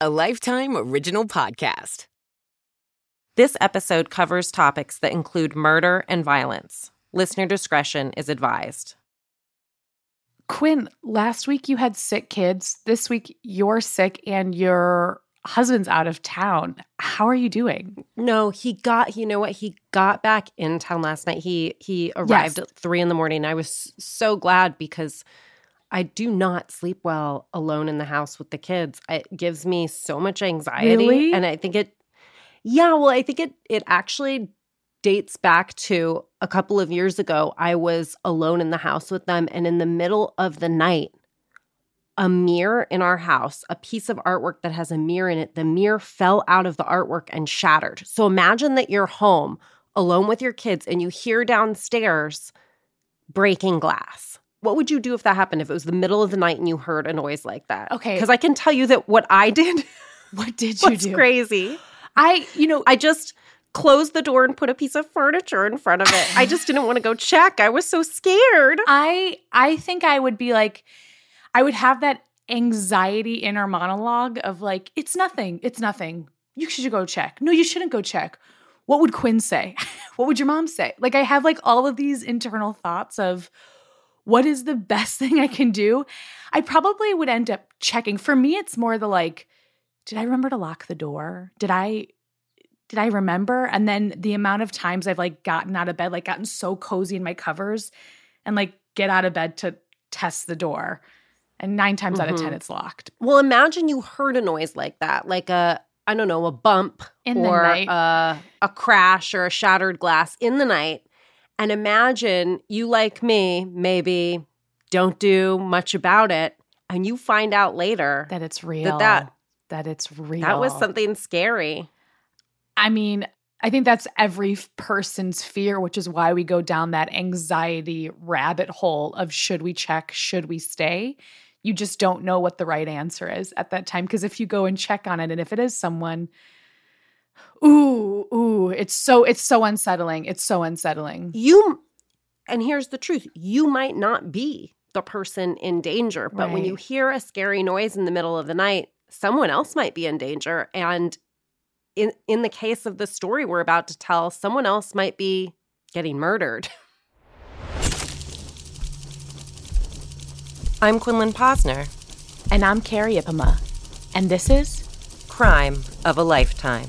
a Lifetime Original Podcast. This episode covers topics that include murder and violence. Listener discretion is advised. Quinn, last week you had sick kids. This week you're sick and your husband's out of town. How are you doing? No, he got. You know what? He got back in town last night. He he arrived Yes. at three in the morning. I was so glad because I do not sleep well alone in the house with the kids. It gives me so much anxiety, Really? and I think it. Yeah, well, I think it it actually dates back to a couple of years ago. I was alone in the house with them, and in the middle of the night, a mirror in our house, a piece of artwork that has a mirror in it, the mirror fell out of the artwork and shattered. So imagine that you're home alone with your kids and you hear downstairs breaking glass. What would you do if that happened? If it was the middle of the night and you heard a noise like that? Okay. Because I can tell you that what I did What did you do? crazy. I, you know, I just closed the door and put a piece of furniture in front of it. I just didn't want to go check. I was so scared. I I think I would be like I would have that anxiety inner monologue of like it's nothing. It's nothing. You should go check. No, you shouldn't go check. What would Quinn say? what would your mom say? Like I have like all of these internal thoughts of what is the best thing I can do? I probably would end up checking. For me it's more the like did I remember to lock the door? Did I did I remember? And then the amount of times I've like gotten out of bed, like gotten so cozy in my covers and like get out of bed to test the door. And nine times out of 10, Mhm. it's locked. Well, imagine you heard a noise like that, like a I don't know, a bump In the or. A, a crash or a shattered glass in the night. And imagine you like me, maybe don't do much about it, and you find out later That it's real. that- that that it's real. that was something scary. I mean, I think that's every person's fear, which is why we go down that anxiety rabbit hole of should we check, should we stay? You just don't know what the right answer is at that time. Because if you go and check on it, and if it is someone, ooh, ooh, it's so it's so unsettling. It's so unsettling. You and here's the truth, you might not be the person in danger, but when you hear a scary noise in the middle of the night, someone else might be in danger and in in the case of the story we're about to tell, someone else might be getting murdered. I'm Quinlan Posner. And I'm Carrie Ipama, and this is Crime of a lifetime.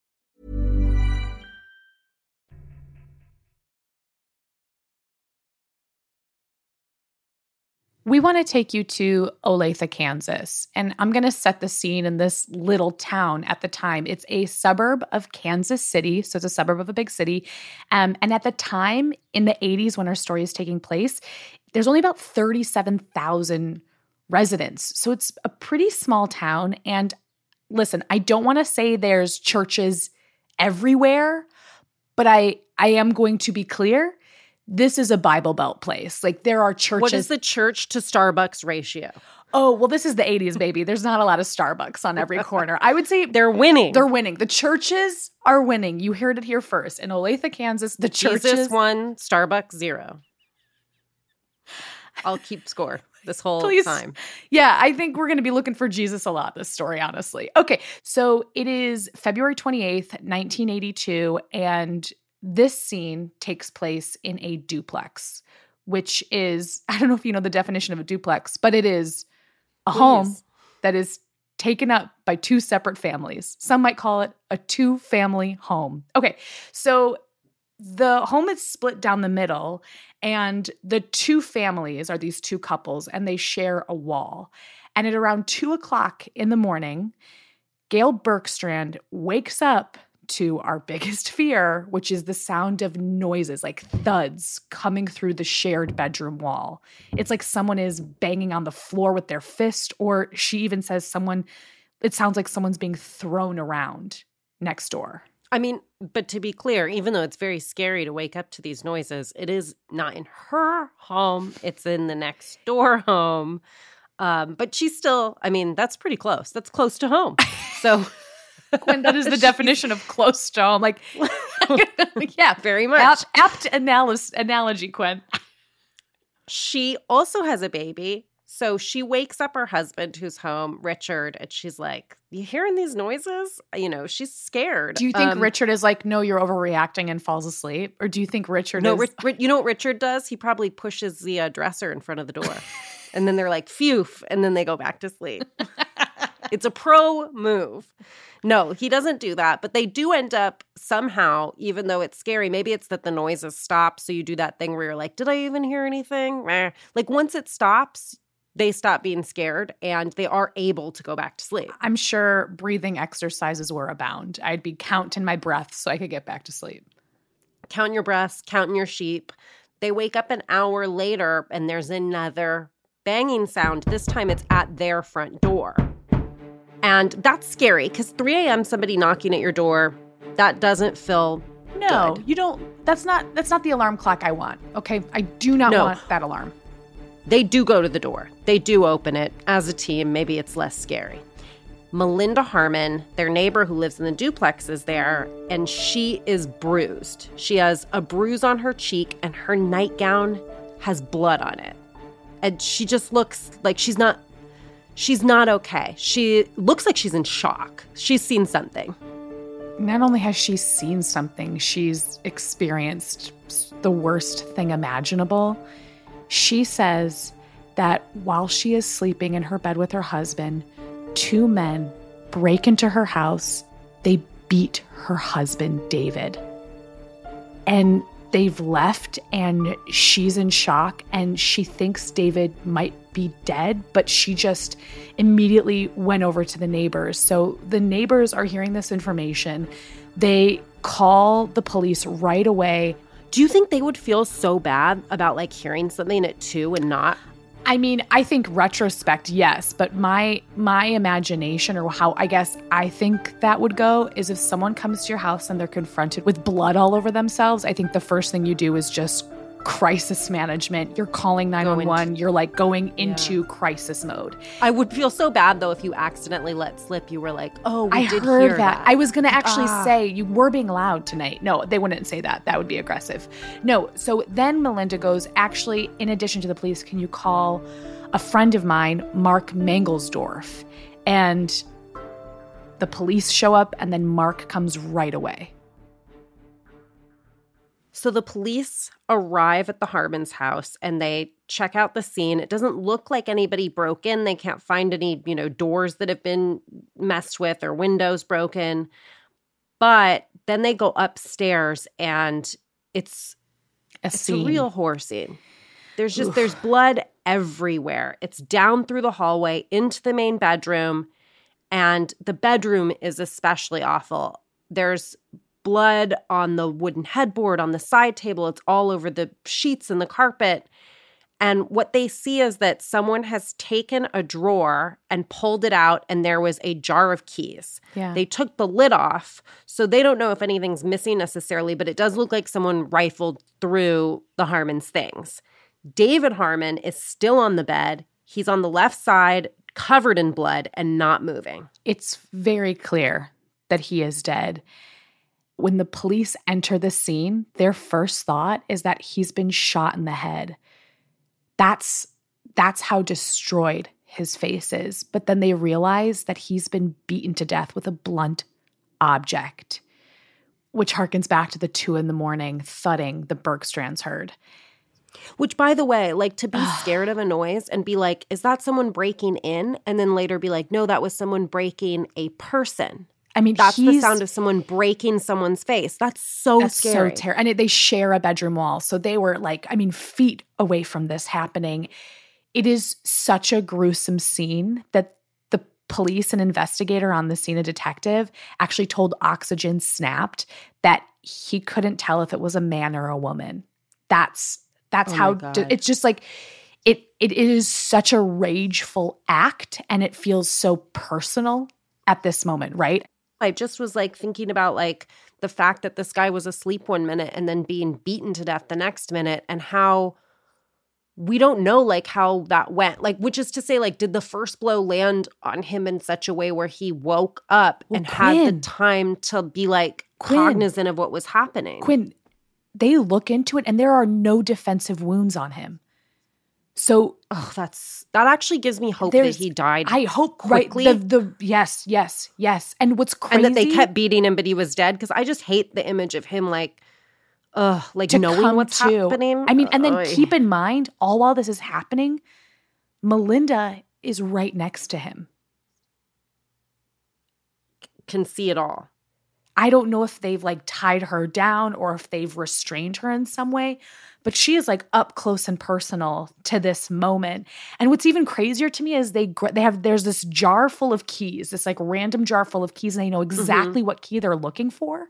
We want to take you to Olathe, Kansas. And I'm going to set the scene in this little town at the time. It's a suburb of Kansas City. So it's a suburb of a big city. Um, and at the time, in the 80s, when our story is taking place, there's only about 37,000 residents. So it's a pretty small town. And listen, I don't want to say there's churches everywhere, but I, I am going to be clear. This is a Bible Belt place. Like there are churches. What is the church to Starbucks ratio? Oh, well, this is the 80s, baby. There's not a lot of Starbucks on every corner. I would say They're winning. they're winning. The churches are winning. You heard it here first. In Olathe, Kansas, the churches. Jesus one, Starbucks zero. I'll keep score this whole Please. time. Yeah, I think we're going to be looking for Jesus a lot this story, honestly. Okay, so it is February 28th, 1982, and this scene takes place in a duplex, which is, I don't know if you know the definition of a duplex, but it is a home that is taken up by two separate families. Some might call it a two family home. Okay, so the home is split down the middle, and the two families are these two couples, and they share a wall. And at around two o'clock in the morning, Gail Berkstrand wakes up to our biggest fear, which is the sound of noises like thuds coming through the shared bedroom wall. It's like someone is banging on the floor with their fist, or she even says someone, it sounds like someone's being thrown around next door. I mean, but to be clear, even though it's very scary to wake up to these noises, it is not in her home, it's in the next door home. Um, but she's still, I mean, that's pretty close. That's close to home. So, Quinn, that is the definition of close to home. Like, yeah, very much. apt, apt analysis, analogy, Quinn. She also has a baby. So she wakes up her husband who's home, Richard, and she's like, You hearing these noises? You know, she's scared. Do you think Um, Richard is like, no, you're overreacting and falls asleep? Or do you think Richard No, is. Ri- you know what Richard does? He probably pushes the uh, dresser in front of the door. and then they're like, phew, and then they go back to sleep. it's a pro move. No, he doesn't do that, but they do end up somehow, even though it's scary. Maybe it's that the noises stop. So you do that thing where you're like, did I even hear anything? Meh. Like once it stops, they stop being scared and they are able to go back to sleep. I'm sure breathing exercises were abound. I'd be counting my breath so I could get back to sleep. count your breasts, counting your sheep. They wake up an hour later and there's another banging sound. This time it's at their front door. And that's scary because 3 a.m. somebody knocking at your door, that doesn't feel No, Good. you don't. That's not. That's not the alarm clock I want. Okay, I do not No. want that alarm. they do go to the door. They do open it as a team. Maybe it's less scary. Melinda Harmon, their neighbor who lives in the duplex, is there, and she is bruised. She has a bruise on her cheek, and her nightgown has blood on it. And she just looks like she's not. She's not okay. She looks like she's in shock. She's seen something. Not only has she seen something, she's experienced the worst thing imaginable. She says that while she is sleeping in her bed with her husband, two men break into her house. They beat her husband, David. And they've left, and she's in shock, and she thinks David might be dead, but she just immediately went over to the neighbors. So the neighbors are hearing this information. They call the police right away. Do you think they would feel so bad about like hearing something at two and not I mean, I think retrospect, yes, but my my imagination or how I guess I think that would go is if someone comes to your house and they're confronted with blood all over themselves, I think the first thing you do is just crisis management. You're calling 911, you're like going into crisis mode. I would feel so bad though if you accidentally let slip. You were like, "Oh, we I did heard hear that. that." I was going to actually Ah. say you were being loud tonight. No, they wouldn't say that. That would be aggressive. No. So then Melinda goes, actually, in addition to the police, can you call a friend of mine, Mark Mangelsdorf? And the police show up, and then Mark comes right away. So the police arrive at the Harmon's house and they check out the scene. It doesn't look like anybody broke in. They can't find any, you know, doors that have been messed with or windows broken. But then they go upstairs and it's A it's a real horror scene. There's just there's blood everywhere. It's down through the hallway into the main bedroom, and the bedroom is especially awful. There's blood on the wooden headboard on the side table. It's all over the sheets and the carpet. And what they see is that someone has taken a drawer and pulled it out, and there was a jar of keys. Yeah. They took the lid off, so they don't know if anything's missing necessarily, but it does look like someone rifled through the Harmon's things. David Harmon is still on the bed. He's on the left side, covered in blood and not moving. it's very clear that he is dead. When the police enter the scene, their first thought is that he's been shot in the head. That's that's how destroyed his face is. But then they realize that he's been beaten to death with a blunt object, which harkens back to the two in the morning thudding the Bergstrands heard. Which, by the way, like to be scared of a noise and be like, is that someone breaking in? And then later be like, no, that was someone breaking a person. I mean, That's the sound of someone breaking someone's face. That's so That's scary. so terrible. And it, they share a bedroom wall. So they were like, I mean, feet away from this happening. It is such a gruesome scene that the police and investigator on the scene, a detective, actually told Oxygen Snapped that he couldn't tell if it was a man or a woman. That's that's Oh how d- it's just like it it is such a rageful act and it feels so personal at this moment, right? I just was like thinking about like the fact that this guy was asleep one minute and then being beaten to death the next minute and how we don't know like how that went. Like which is to say like did the first blow land on him in such a way where he woke up Well, and had the time to be like Quinn. cognizant of what was happening? Quinn, they look into it and there are no defensive wounds on him. So Oh, that's that actually gives me hope that he died. I hope quickly. right the the yes yes yes and what's crazy and that they kept beating him, but he was dead. Because I just hate the image of him like, ugh, like knowing what's to. happening. I mean, and then Oy. keep in mind, all while this is happening, Melinda is right next to him. can see it all. I don't know if they've like tied her down or if they've restrained her in some way, but she is like up close and personal to this moment. And what's even crazier to me is they they have there's this jar full of keys, this like random jar full of keys, and they know Mm-hmm. exactly what key they're looking for.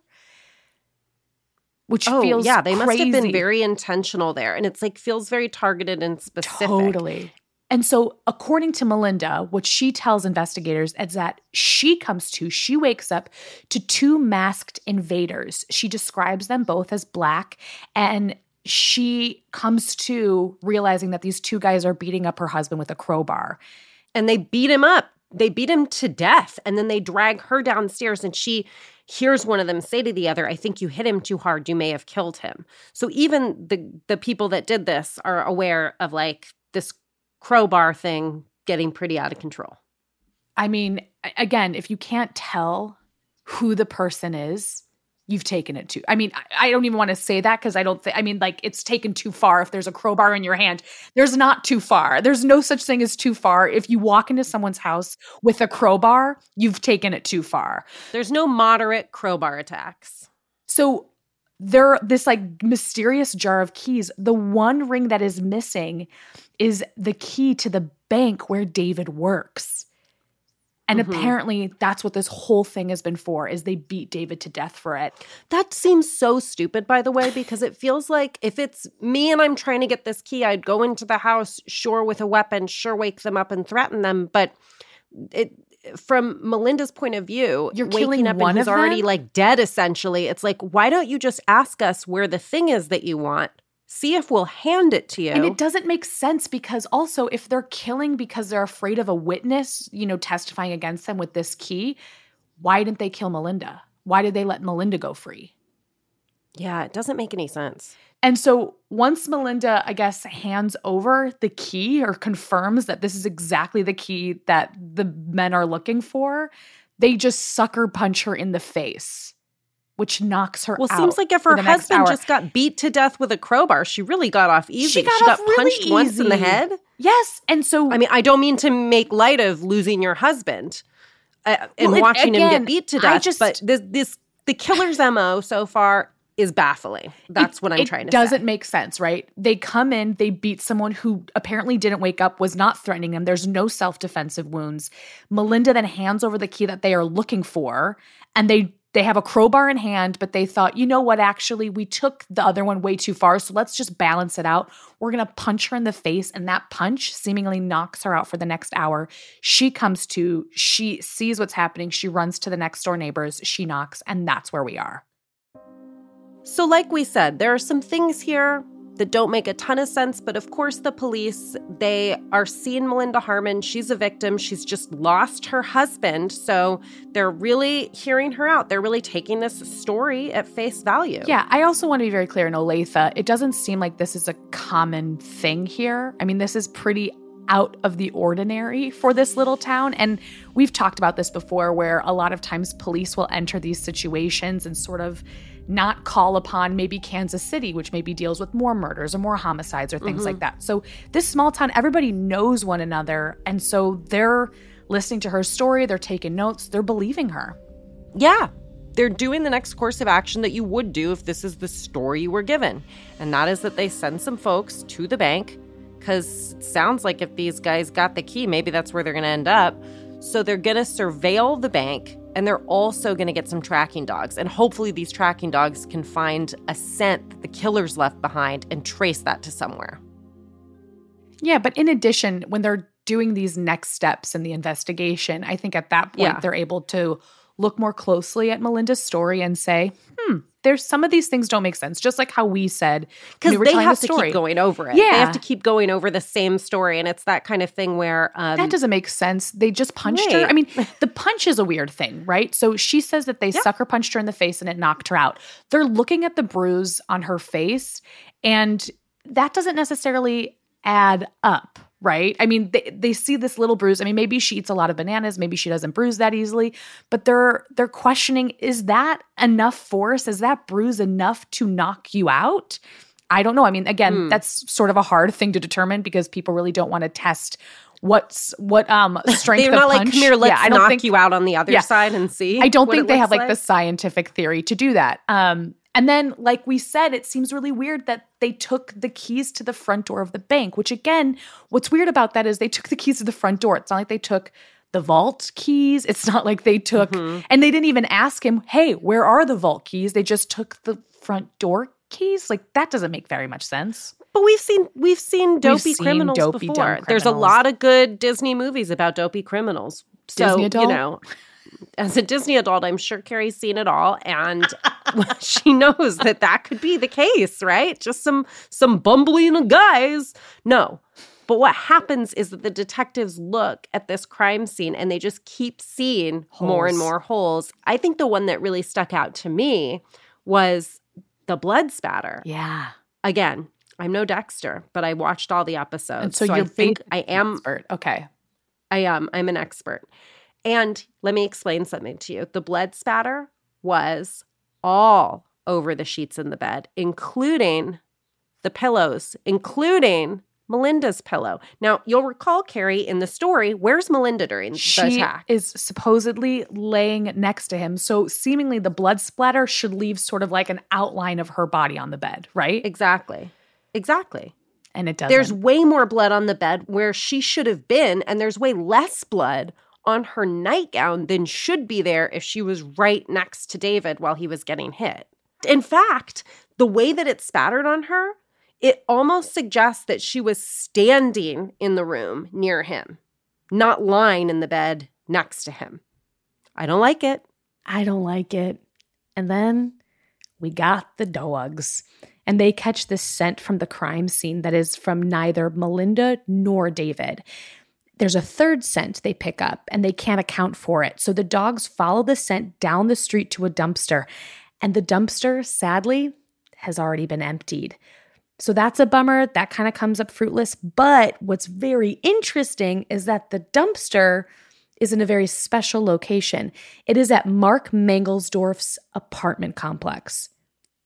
Which Oh, feels yeah, they must have been very intentional there, and it's like feels very targeted and specific. Totally. And so, according to Melinda, what she tells investigators is that she comes to, she wakes up to two masked invaders. She describes them both as black, and she comes to realizing that these two guys are beating up her husband with a crowbar. And they beat him up. They beat him to death, and then they drag her downstairs, and she hears one of them say to the other, "I think you hit him too hard. You may have killed him." So even the the people that did this are aware of like crowbar thing getting pretty out of control. I mean, again, if you can't tell who the person is, you've taken it too. I mean, I, I don't even want to say that because I don't think, I mean, like it's taken too far. If there's a crowbar in your hand, there's not too far. There's no such thing as too far. If you walk into someone's house with a crowbar, you've taken it too far. There's no moderate crowbar attacks. So there this like mysterious jar of keys. The one ring that is missing is the key to the bank where David works. And Mhm. apparently that's what this whole thing has been for is they beat David to death for it. That seems so stupid, by the way, because it feels like if it's me and I'm trying to get this key, I'd go into the house, sure, with a weapon, sure, wake them up and threaten them. But it, from Melinda's point of view, You're waking killing up one and he's already like dead, essentially. It's like, why don't you just ask us where the thing is that you want? See if we'll hand it to you. And it doesn't make sense because also if they're killing because they're afraid of a witness, you know, testifying against them with this key, why didn't they kill Melinda? Why did they let Melinda go free? Yeah, it doesn't make any sense. And so once Melinda, I guess, hands over the key or confirms that this is exactly the key that the men are looking for, they just sucker punch her in the face, which knocks her out. Well, out. seems like if her husband just got beat to death with a crowbar, she really got off easy. She got off really punched once in the head. Yes. And so I mean, I don't mean to make light of losing your husband uh, and Well, watching him get beat to I death, just- but this this the killer's mo so far is baffling. That's It- what I'm trying to doesn't say. make sense, right? They come in, they beat someone who apparently didn't wake up, was not threatening them. There's no self defensive wounds. Melinda then hands over the key that they are looking for, and they they have a crowbar in hand, but they thought, you know what? Actually, we took the other one way too far, so let's just balance it out. We're gonna punch her in the face, and that punch seemingly knocks her out for the next hour. She comes to, she sees what's happening, she runs to the next door neighbors, she knocks, and that's where we are. So, like we said, there are some things here that don't make a ton of sense, but of course, the police they are seeing Melinda Harmon. She's a victim. She's just lost her husband, so they're really hearing her out. They're really taking this story at face value. Yeah, I also want to be very clear in Olathe, it doesn't seem like this is a common thing here. I mean, this is pretty out of the ordinary for this little town. And we've talked about this before, where a lot of times police will enter these situations and sort of not call upon maybe Kansas City, which maybe deals with more murders or more homicides or things like mm-hmm. that. So, this small town, everybody knows one another. And so they're listening to her story, they're taking notes, they're believing her. Yeah. They're doing the next course of action that you would do if this is the story you were given. And that is that they send some folks to the bank because it sounds like if these guys got the key, maybe that's where they're going to end up. So they're going to surveil the bank and they're also going to get some tracking dogs. And hopefully, these tracking dogs can find a scent that the killers left behind and trace that to somewhere. Yeah, but in addition, when they're doing these next steps in the investigation, I think at that point Yeah. they're able to look more closely at Melinda's story and say, hmm, there's some of these things don't make sense. Just like how we said, Because we they have the to keep going over it. Yeah, They have to keep going over the same story. And it's that kind of thing where. Um, that doesn't make sense. They just punched her. I mean, the punch is a weird thing, right? So she says that they sucker punched her in the face and it knocked her out. They're looking at the bruise on her face, and that doesn't necessarily add up, right? I mean, they, they see this little bruise. I mean, maybe she eats a lot of bananas, maybe she doesn't bruise that easily, but they're they're questioning is that enough force? Is that bruise enough to knock you out? I don't know. I mean, again, Hmm. that's sort of a hard thing to determine because people really don't want to test what's what um strength they're not like, come here, let's yeah, I don't knock think, you out on the other Yeah. side and see. I don't think they have looks like, the scientific theory to do that. Um, and then, like we said, it seems really weird that they took the keys to the front door of the bank. Which, again, what's weird about that is they took the keys to the front door. It's not like they took the vault keys. It's not like they took, Mm-hmm. and they didn't even ask him, "Hey, where are the vault keys?" They just took the front door keys. Like that doesn't make very much sense. But we've seen we've seen dopey seen criminals dopey, before. dumb There's a lot of good Disney movies about dopey criminals. So you know, as a Disney adult, I'm sure Carrie's seen it all, and she knows that that could be the case, right? Just some some bumbling guys. No. But what happens is that the detectives look at this crime scene and they just keep seeing more and more holes. I think the one that really stuck out to me was the blood spatter Yeah. again, I'm no Dexter, but I watched all the episodes. And so, I you're think I am expert. Okay. I am I'm an expert. And let me explain something to you. The blood spatter was all over the sheets in the bed, including the pillows, including Melinda's pillow. Now, you'll recall Carrie in the story, where's Melinda during the she attack? is supposedly laying next to him. So seemingly the blood splatter should leave sort of like an outline of her body on the bed, right? exactly. Exactly. And it doesn't. There's way more blood on the bed where she should have been, and there's way less blood on her nightgown than should be there if she was right next to David while he was getting hit. In fact, the way that it spattered on her, it almost suggests that she was standing in the room near him, not lying in the bed next to him. I don't like it. I don't like it. And then we got the dogs. And they catch this scent from the crime scene that is from neither Melinda nor David. There's a third scent they pick up and they can't account for it. So the dogs follow the scent down the street to a dumpster. And the dumpster, sadly, has already been emptied. So that's a bummer. That kind of comes up fruitless. But what's very interesting is that the dumpster is in a very special location. It is at Mark Mangelsdorf's apartment complex.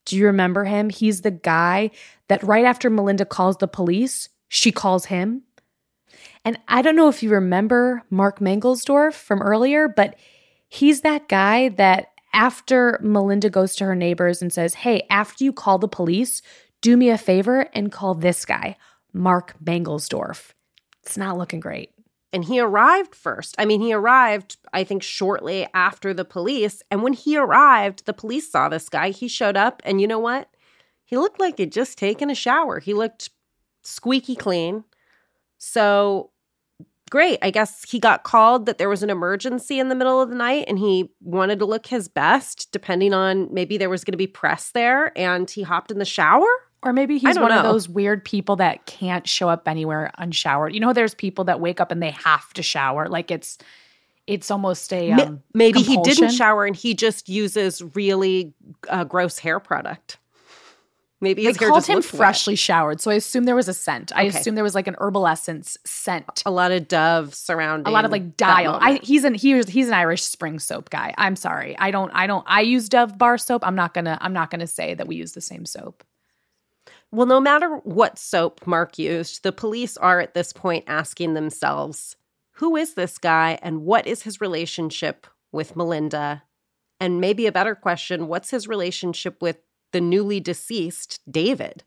Do you remember him? He's the guy that right after Melinda calls the police, she calls him. And I don't know if you remember Mark Mangelsdorf from earlier, but he's that guy that after Melinda goes to her neighbors and says, Hey, after you call the police, do me a favor and call this guy, Mark Mangelsdorf. It's not looking great. And he arrived first. I mean, he arrived, I think, shortly after the police. And when he arrived, the police saw this guy. He showed up, and you know what? He looked like he'd just taken a shower. He looked squeaky clean. So great. I guess he got called that there was an emergency in the middle of the night and he wanted to look his best, depending on maybe there was going to be press there. And he hopped in the shower. Or maybe he's one of those weird people that can't show up anywhere unshowered. You know, there's people that wake up and they have to shower. Like it's it's almost a um, maybe he didn't shower and he just uses really uh, gross hair product. Maybe They his hair called just him looked wet. freshly showered, so I assume there was a scent. I Okay. assume there was like an herbal essence scent. A lot of Dove surrounding. A lot of like dial. I he's an he's he's an Irish spring soap guy. I'm sorry. I don't I don't I use Dove bar soap. I'm not gonna I'm not gonna say that we use the same soap. well, no matter what soap Mark used, the police are at this point asking themselves, who is this guy and what is his relationship with Melinda? And maybe a better question, what's his relationship with the newly deceased David?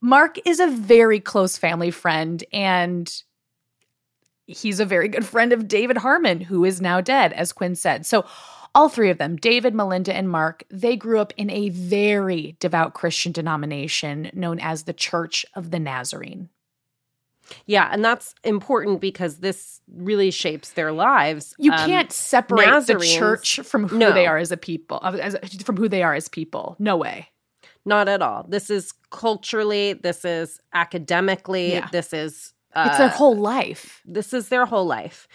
Mark is a very close family friend and he's a very good friend of David Harmon, who is now dead, as Quinn said. So all three of them, David, Melinda, and Mark, they grew up in a very devout Christian denomination known as the Church of the Nazarene. Yeah, and that's important because this really shapes their lives. You Um, can't separate the church from who No. they are as a people, as, from who they are as people. No way. Not at all. This is culturally, this is academically, Yeah. this is uh, It's their whole life. this is their whole life.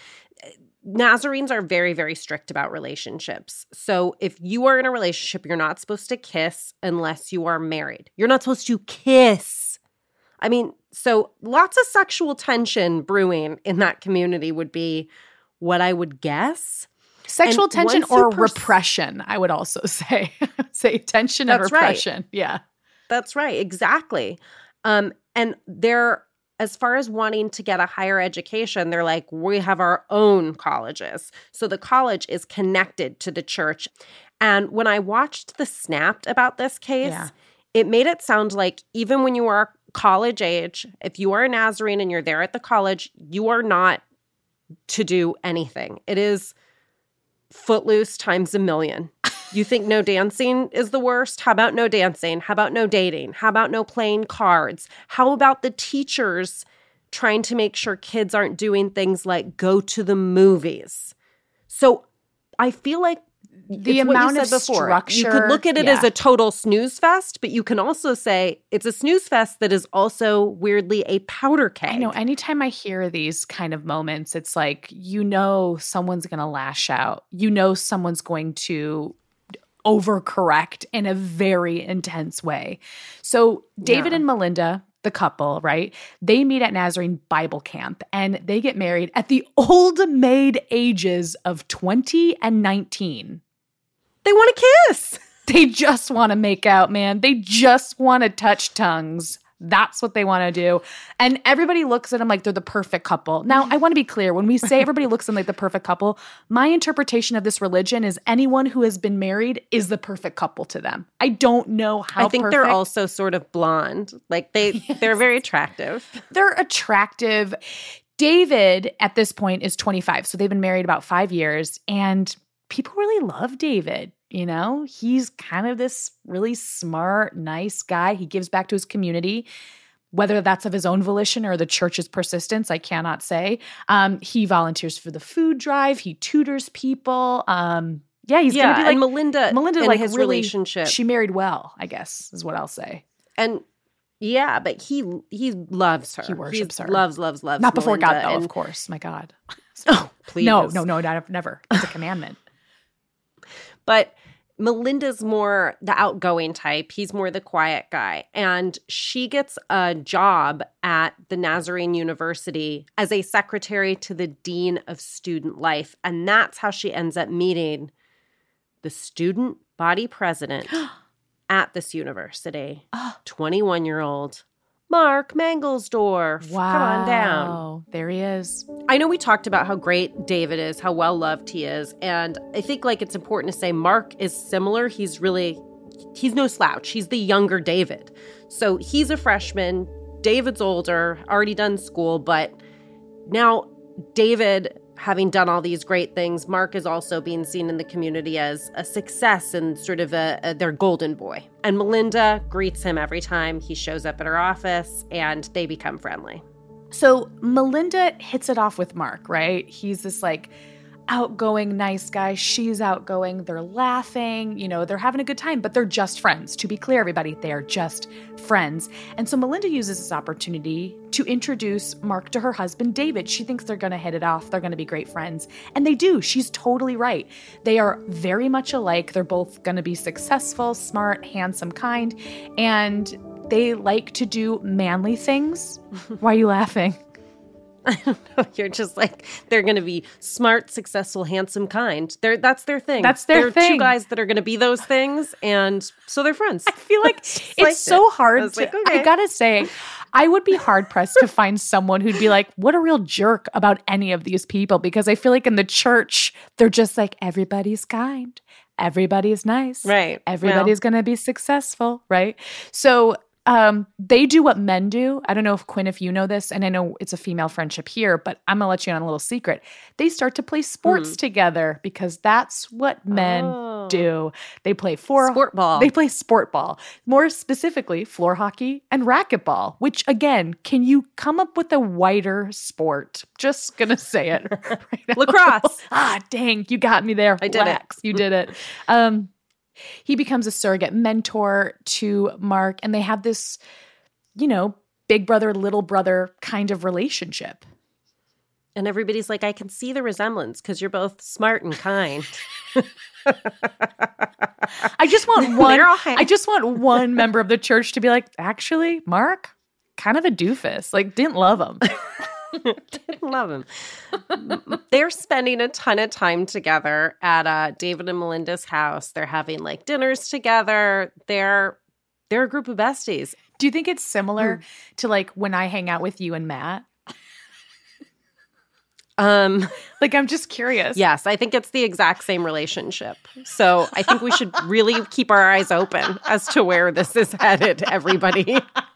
Nazarenes are very, very strict about relationships. So if you are in a relationship, you're not supposed to kiss unless you are married. You're not supposed to kiss. I mean, so lots of sexual tension brewing in that community would be what I would guess. Sexual And tension or pers- repression, I would also say. say tension and That's right. repression. Yeah. That's right, exactly. Um, and they're as far as wanting to get a higher education, they're like, we have our own colleges. So the college is connected to the church. And when I watched the snapped about this case, Yeah. it made it sound like even when you are college age, if you are a Nazarene and you're there at the college, you are not to do anything. It is footloose times a million. You think no dancing is the worst? How about no dancing? How about no dating? How about no playing cards? How about the teachers trying to make sure kids aren't doing things like go to the movies? So I feel like The it's what you amount of before. You could look at it as a total snooze fest, but you can also say it's a snooze fest that is also weirdly a powder keg. I know. Anytime I hear these kind of moments, it's like, you know, someone's going to lash out. You know, someone's going to overcorrect in a very intense way. So, David Yeah. and Melinda, the couple, right? They meet at Nazarene Bible Camp and they get married at the old maid ages of 20 and 19. They want to kiss. They just want to make out, man. They just want to touch tongues. That's what they want to do. And everybody looks at them like they're the perfect couple. Now, I want to be clear when we say everybody looks at them like the perfect couple, my interpretation of this religion is anyone who has been married is the perfect couple to them. I don't know how I think they're also sort of blonde. Like they they're very attractive. they're attractive. David at this point is 25. So they've been married about five years and people really love David. You know, he's kind of this really smart, nice guy. He gives back to his community. Whether that's of his own volition or the church's persistence, I cannot say. Um, he volunteers for the food drive. He tutors people. Um, yeah, he's yeah, gonna be like and Melinda. Melinda. in Like his really, relationship, she married well. I guess is what I'll say. and yeah, but he he loves her. He worships He's her. Loves, loves, loves. Not before God, though. and- Of course, my God. Oh, please. No, no, no, not, never. It's a commandment. But Melinda's more the outgoing type. He's more the quiet guy. And she gets a job at the Nazarene University as a secretary to the Dean of Student Life. And that's how she ends up meeting the student body president at this university. Ah. 21 year old Mark Mangelsdorf. Come on down. There he is. I know we talked about how great David is, how well loved he is, and I think like it's important to say Mark is similar. He's really he's no slouch. He's the younger David. So he's a freshman, David's older, already done school, but now David having done all these great things, Mark is also being seen in the community as a success and sort of a, a their golden boy. And Melinda greets him every time he shows up at her office and they become friendly. So Melinda hits it off with Mark, right? He's this like outgoing, nice guy. She's outgoing. They're laughing. You know, they're having a good time, but they're just friends. To be clear, everybody, they are just friends. And so Melinda uses this opportunity to introduce Mark to her husband, David. She thinks they're going to hit it off. They're going to be great friends. And they do. She's totally right. They are very much alike. They're both going to be successful, smart, handsome, kind. And they like to do manly things. Why are you laughing? I don't know. You're just like they're going to be smart, successful, handsome, kind. They're that's their thing. That's their they're thing. Two guys that are going to be those things, and so they're friends. I feel like it's so it. hard I to. like, okay. I gotta say, I would be hard pressed to find someone who'd be like, "What a real jerk about any of these people," because I feel like in the church they're just like everybody's kind, everybody's nice, Right. Everybody's gonna be successful, right? So Um, they do what men do. I don't know if Quinn, if you know this, and I know it's a female friendship here, but I'm gonna let you in on a little secret. They start to play sports Hmm. together because that's what men Oh. do. They play four Sport ball. They play sport ball, more specifically floor hockey and racquetball. Which again, can you come up with a whiter sport? Just gonna say it. right. Lacrosse. ah, dang, you got me there. I did it. You did it. Um, he becomes a surrogate mentor to Mark, and they have this, you know, big brother, little brother kind of relationship. And everybody's like, I can see the resemblance because you're both smart and kind. I just want one. They're all hang- I just want one member of the church to be like, actually, Mark, kind of a doofus. Like, didn't love him. Love him. They're spending a ton of time together at uh, David and Melinda's house. They're having like dinners together. They're they're a group of besties. Do you think it's similar Hmm. to like when I hang out with you and Matt? Um, Like, I'm just curious. yes, I think it's the exact same relationship. So I think we should really keep our eyes open as to where this is headed. Everybody,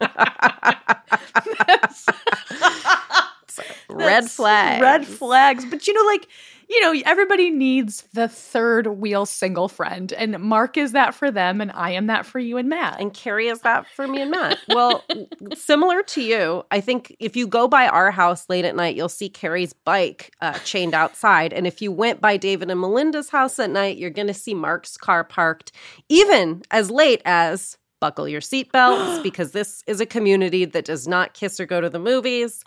red That's flag. Red flags. But you know, like, you know, everybody needs the third wheel single friend. And Mark is that for them, and I am that for you and Matt. And Carrie is that for me and Matt. Well, similar to you, I think if you go by our house late at night, you'll see Carrie's bike uh, chained outside. And if you went by David and Melinda's house at night, you're going to see Mark's car parked, even as late as buckle your seatbelts, because this is a community that does not kiss or go to the movies.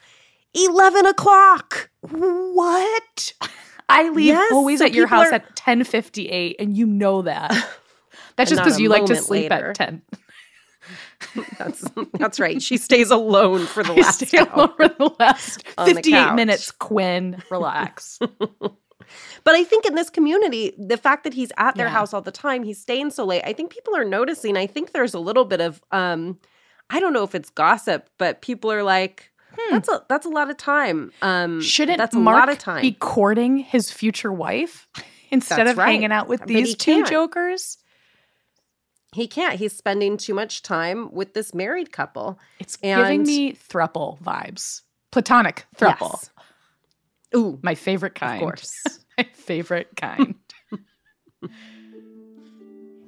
11 o'clock. what? I leave Yes, always so at your house are- at 1058, and you know that. That's just because you like to sleep later. at 10. That's, that's right. She stays alone for the I last stay hour. alone for the last On the 58 minutes. Quinn, relax. But I think in this community, the fact that he's at their Yeah. house all the time, he's staying so late, I think people are noticing. I think there's a little bit of um I don't know if it's gossip, but people are like, that's a that's a lot of time. Um Hmm. Shouldn't that's a Mark lot of time. be courting his future wife instead That's of right. hanging out with But these two can't. jokers? he can't. He's spending too much time with this married couple. It's giving me thruple vibes. Platonic thruple. Yes. Ooh, My favorite kind. of course. My favorite kind.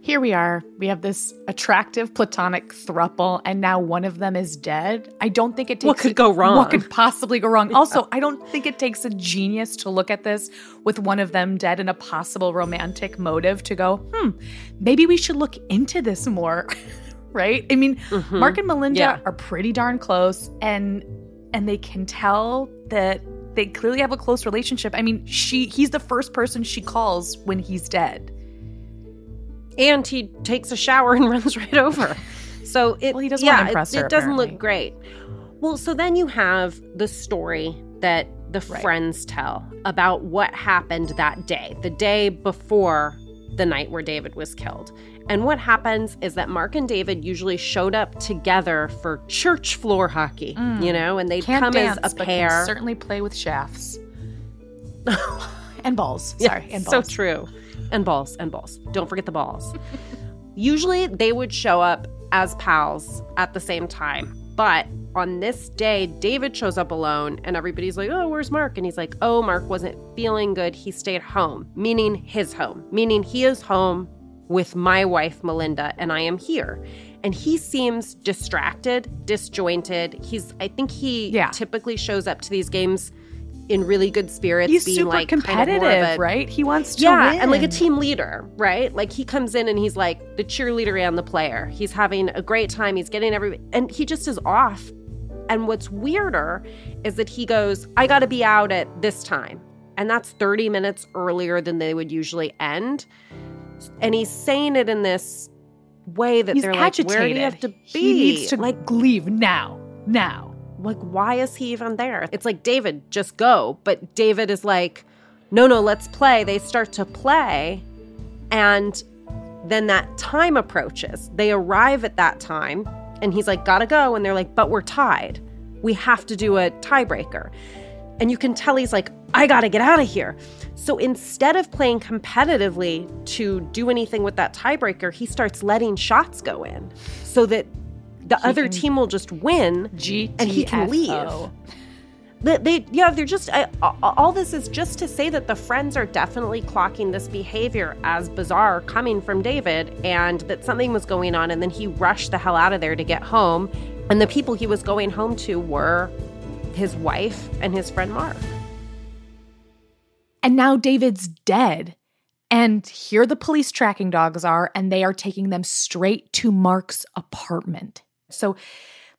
Here we are. We have this attractive platonic thruple, and now one of them is dead. I don't think it takes What could a- go wrong? What could possibly go wrong? Also, I don't think it takes a genius to look at this with one of them dead and a possible romantic motive to go, hmm, maybe we should look into this more. right? I mean, Mark and Melinda Mm-hmm. Yeah. are pretty darn close, and and they can tell that they clearly have a close relationship. I mean, she he's the first person she calls when he's dead. And he takes a shower and runs right over. So it Well, he doesn't yeah, it, her, it doesn't look great. Well, so then you have the story that the Right. friends tell about what happened that day, the day before the night where David was killed. And what happens is that Mark and David usually showed up together for church floor hockey, you know, and they'd Mm. Can't come dance, as a pair. certainly play with shafts and balls. Yeah, Sorry, and so true. And balls, and balls. Don't forget the balls. Usually they would show up as pals at the same time. But on this day, David shows up alone, and everybody's like, Oh, where's Mark? And he's like, Oh, Mark wasn't feeling good. He stayed home, meaning his home, meaning he is home with my wife, Melinda, and I am here. And he seems distracted, disjointed. He's, I think he Yeah. typically shows up to these games in really good spirits, He's being super like kind of competitive, a- right? He wants to yeah, win. and like a team leader, right? Like he comes in and he's like the cheerleader and the player. He's having a great time. He's getting every and he just is off. And what's weirder is that he goes, "I got to be out at this time." And that's 30 minutes earlier than they would usually end. And he's saying it in this way that He's they're agitated. like, "Where do you have to be?" He needs to like leave now. Now. Like why is he even there? It's like david just go. But david is like no no let's play. They start to play and then that time approaches. They arrive at that time and he's like gotta go. And they're like but we're tied. We have to do a tiebreaker. And you can tell he's like i gotta get out of here. So instead of playing competitively to do anything with that tiebreaker he starts letting shots go in so that the He other can- team will just win GTFO. and he can leave. They, they yeah, they're just I, all this is just to say that the friends are definitely clocking this behavior as bizarre coming from David and that something was going on and then he rushed the hell out of there to get home and the people he was going home to were his wife and his friend Mark. And now David's dead. And here the police tracking dogs are, and they are taking them straight to Mark's apartment. So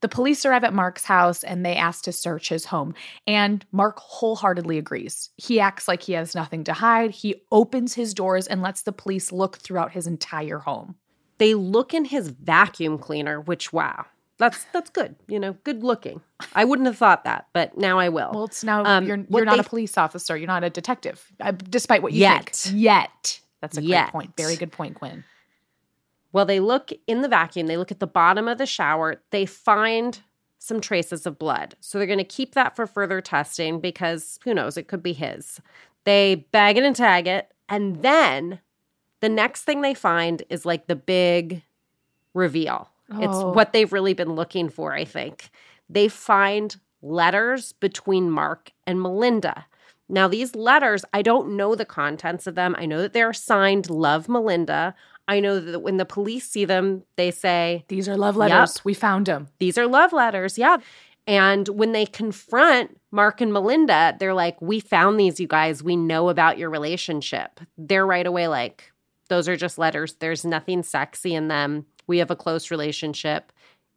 the police arrive at Mark's house and they ask to search his home. And Mark wholeheartedly agrees. He acts like he has nothing to hide. He opens his doors and lets the police look throughout his entire home. They look in his vacuum cleaner, which wow. That's that's good. You know, good looking. I wouldn't have thought that, but now I will. Well, it's now Um, you're, you're not they- a police officer. You're not a detective, uh, despite what you Yet. think. Yet. That's a great point. Very good point, Quinn. Well, they look in the vacuum, they look at the bottom of the shower, they find some traces of blood. So they're going to keep that for further testing because who knows, it could be his. They bag it and tag it. And then the next thing they find is like the big reveal. Oh. It's what they've really been looking for, I think. They find letters between Mark and Melinda. Now, these letters, I don't know the contents of them. I know that they're signed Love Melinda. I know that when the police see them, they say, These are love letters. We found them. These are love letters. Yeah. And when they confront Mark and Melinda, they're like, We found these, you guys. We know about your relationship. They're right away like, Those are just letters. There's nothing sexy in them. We have a close relationship.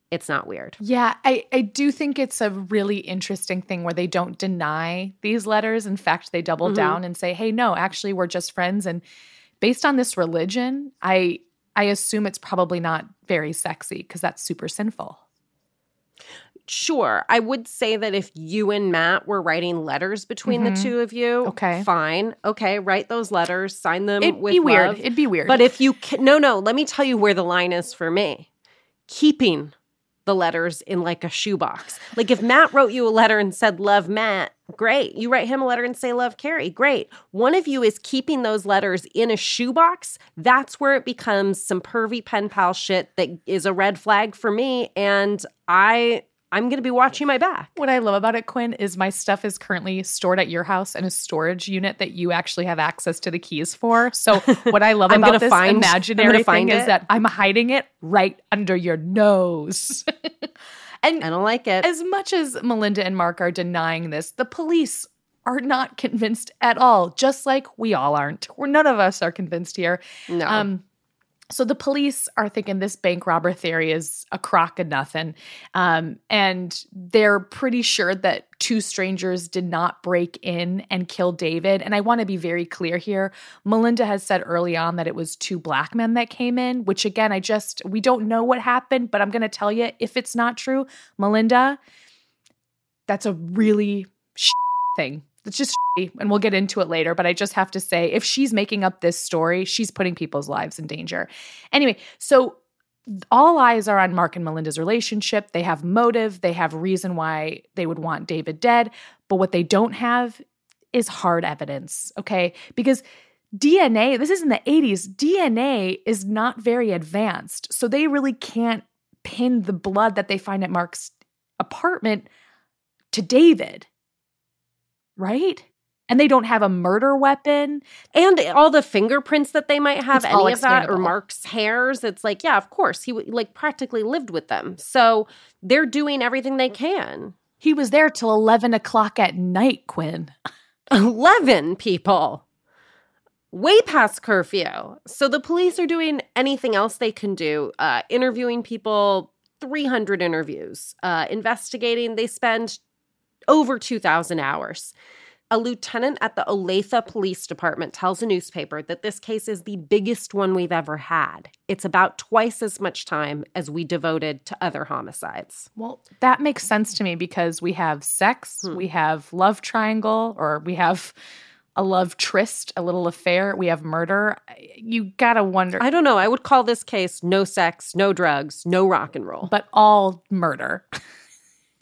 It's not weird. Yeah, I, I do think it's a really interesting thing where they don't deny these letters. In fact, they double Mhm. down and say, hey, no, actually, we're just friends. And based on this religion, I I assume it's probably not very sexy because that's super sinful. Sure. I would say that if you and Matt were writing letters between Mhm. the two of you, Okay. fine. Okay, write those letters, sign them It'd be weird. love. It'd be weird. But if you no, no, let me tell you where the line is for me. Keeping the letters in like a shoebox. Like if Matt wrote you a letter and said love Matt, great. You write him a letter and say love Carrie, great. One of you is keeping those letters in a shoebox. That's where it becomes some pervy pen pal shit that is a red flag for me and I I'm going to be watching my back. What I love about it, Quinn, is my stuff is currently stored at your house in a storage unit that you actually have access to the keys for. So what I love about this find- imaginary thing find is that I'm hiding it right under your nose. and I don't like it. as much as Melinda and Mark are denying this, the police are not convinced at all, just like we all aren't. We're none of us are convinced here. no. Um, so the police are thinking this bank robber theory is a crock of nothing. Um, and they're pretty sure that two strangers did not break in and kill David. And I want to be very clear here. Melinda has said early on that it was two black men that came in, which again, I just, we don't know what happened, but I'm going to tell you if it's not true, Melinda, that's a really thing. It's just shitty, and we'll get into it later. But I just have to say, if she's making up this story, she's putting people's lives in danger. Anyway, so all eyes are on Mark and Melinda's relationship. They have motive, they have reason why they would want David dead. But what they don't have is hard evidence, okay? Because DNA, this is in the 80s, DNA is not very advanced. So they really can't pin the blood that they find at Mark's apartment to David. Right? And they don't have a murder weapon. and all the fingerprints that they might have It's any of that or mark's hairs it's like yeah of course he like practically lived with them so they're doing everything they can He was there till 11 o'clock at night, Quinn. 11 people way past curfew so the police are doing anything else they can do uh, interviewing people 300 interviews uh, investigating they spend over 2000 hours a lieutenant at the Olathe Police Department tells a newspaper that this case is the biggest one we've ever had. It's about twice as much time as we devoted to other homicides. Well, that makes sense to me because we have sex, Hmm. we have love triangle, or we have a love tryst, a little affair, we have murder. You gotta wonder, I don't know. I would call this case no sex, no drugs, no rock and roll, but all murder.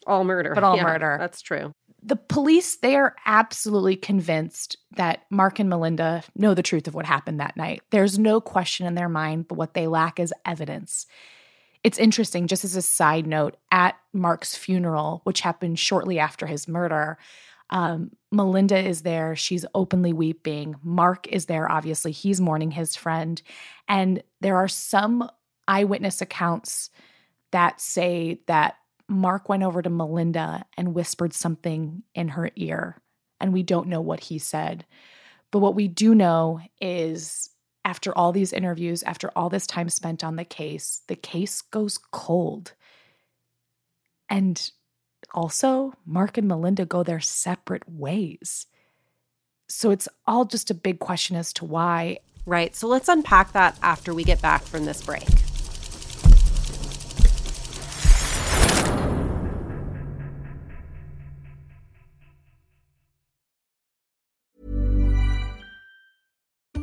all murder. but all Yeah, murder. That's true. the police they are absolutely convinced that mark and melinda know the truth of what happened that night there's no question in their mind but what they lack is evidence It's interesting, just as a side note, at Mark's funeral, which happened shortly after his murder, um, Melinda is there. She's openly weeping. Mark is there, obviously. He's mourning his friend. And there are some eyewitness accounts that say that Mark went over to Melinda and whispered something in her ear. And we don't know what he said. But what we do know is after all these interviews, after all this time spent on the case, the case goes cold. And also, Mark and Melinda go their separate ways. So it's all just a big question as to why. Right. So let's unpack that after we get back from this break.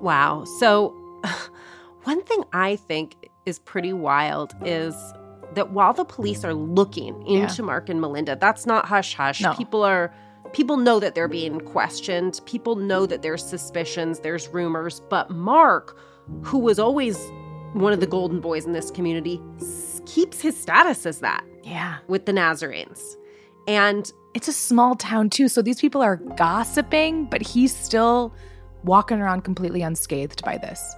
Wow. So, one thing I think is pretty wild is that while the police are looking into Mark and Melinda, that's not hush hush. No. People are people know that they're being questioned. People know that there's suspicions, there's rumors, but Mark, who was always one of the golden boys in this community, keeps his status as that Yeah. with the Nazarenes. And It's a small town, too. So these people are gossiping, but he's still walking around completely unscathed by this.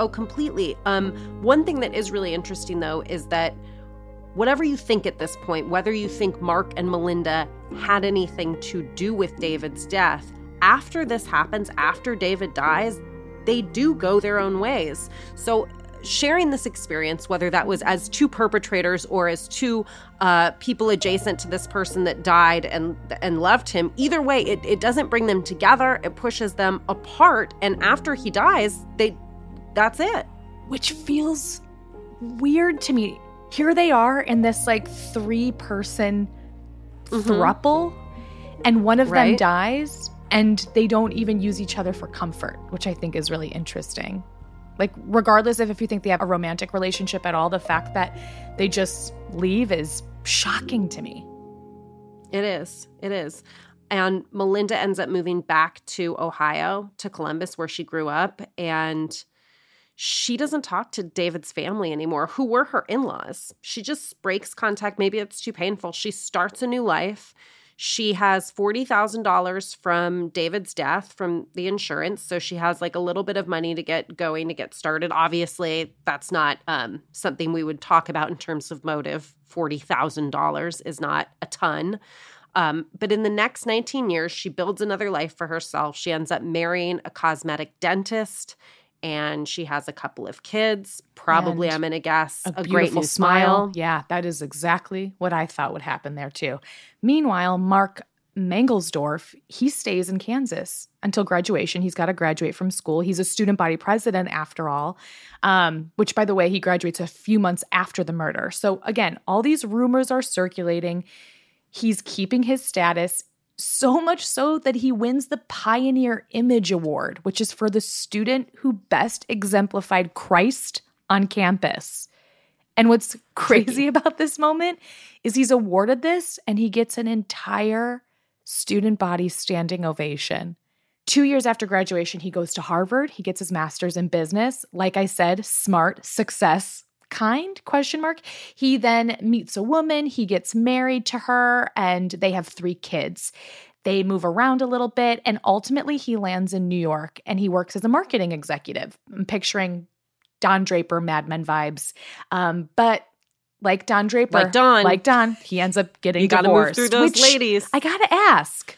Oh, completely. Um, one thing that is really interesting, though, is that whatever you think at this point, whether you think Mark and Melinda had anything to do with David's death, after this happens, after David dies, they do go their own ways. So, sharing this experience, whether that was as two perpetrators or as two uh, people adjacent to this person that died and and loved him, either way, it, it doesn't bring them together. It pushes them apart. And after he dies, they that's it. which feels weird to me. Here they are in this like three person thruple, and one of them dies, and they don't even use each other for comfort, which I think is really interesting. Like, regardless of if you think they have a romantic relationship at all, the fact that they just leave is shocking to me. It is. It is. And Melinda ends up moving back to Ohio, to Columbus, where she grew up. And she doesn't talk to David's family anymore, who were her in laws. She just breaks contact. Maybe it's too painful. She starts a new life. She has $40,000 from David's death from the insurance. So she has like a little bit of money to get going, to get started. Obviously, that's not um, something we would talk about in terms of motive. $40,000 is not a ton. Um, but in the next 19 years, she builds another life for herself. She ends up marrying a cosmetic dentist and she has a couple of kids. Probably, And I'm going to guess, a, great beautiful new smile. Yeah, that is exactly what I thought would happen there too. Meanwhile, Mark Mangelsdorf, he stays in Kansas until graduation. He's got to graduate from school. He's a student body president after all, um, which, by the way, he graduates a few months after the murder. So, again, all these rumors are circulating. He's keeping his status so much so that he wins the Pioneer Image Award, which is for the student who best exemplified Christ on campus. And what's crazy about this moment is he's awarded this and he gets an entire student body standing ovation. Two years after graduation, he goes to Harvard. He gets his master's in business. Like I said, smart, success, kind question mark he then meets a woman he gets married to her and they have three kids They move around a little bit, and ultimately he lands in New York and he works as a marketing executive. I'm picturing Don Draper, Mad Men vibes. Um, but like Don Draper, Like Don. like Don, he ends up getting You gotta divorced. move through those ladies. I gotta ask,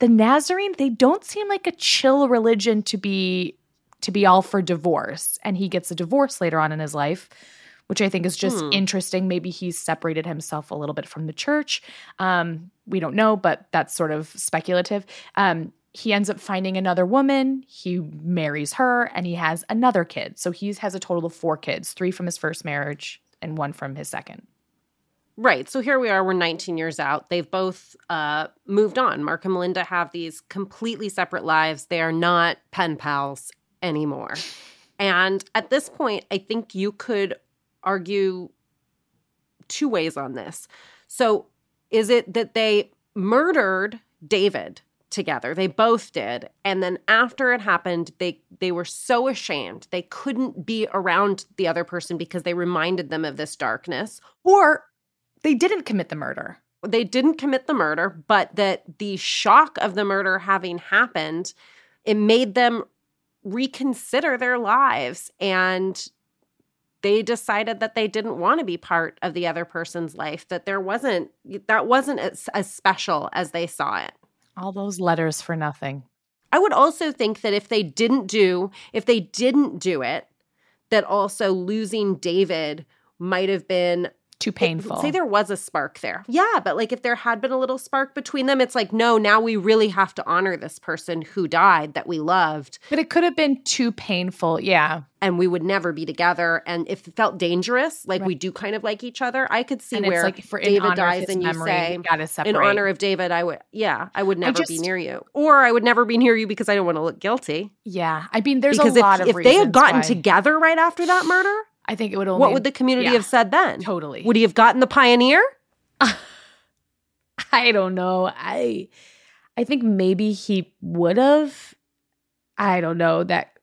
the Nazarene, they don't seem like a chill religion to be to be all for divorce. And he gets a divorce later on in his life, which I think is just Hmm. interesting. Maybe he's separated himself a little bit from the church. Um, we don't know, but that's sort of speculative. Um, he ends up finding another woman. He marries her, and he has another kid. So he has a total of four kids: three from his first marriage and one from his second. Right. So here we are. We're 19 years out. They've both uh, moved on. Mark and Melinda have these completely separate lives. They are not pen pals anymore. And at this point, I think you could argue two ways on this. So is it that they murdered David together? They both did. And then after it happened, they they were so ashamed. They couldn't be around the other person because they reminded them of this darkness Or they didn't commit the murder. they didn't commit the murder, but that the shock of the murder having happened, it made them reconsider their lives and they decided that they didn't want to be part of the other person's life that there wasn't that wasn't as, as special as they saw it All those letters for nothing. I would also think that if they didn't do, if they didn't do it, that also losing David might have been Too painful. Say there was a spark there. Yeah, but like if there had been a little spark between them, it's like, no, now we really have to honor this person who died that we loved but it could have been too painful. Yeah. and we would never be together. And if it felt dangerous, like we do kind of like each other, I could see And where like for David dies and you memory, say, we gotta in honor of David, I would, yeah, I would never be just- near you. Or I would never be near you because I don't want to look guilty. Yeah. I mean, there's because a lot if, of if they had gotten why- together right after that murder, I think it would only. what would the community yeah, have said then? Totally. Would he have gotten the pioneer? I don't know. I I think maybe he would have. I don't know that.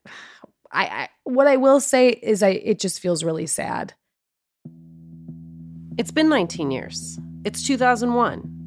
I, I what I will say is I it just feels really sad. It's been 19 years. It's 2001.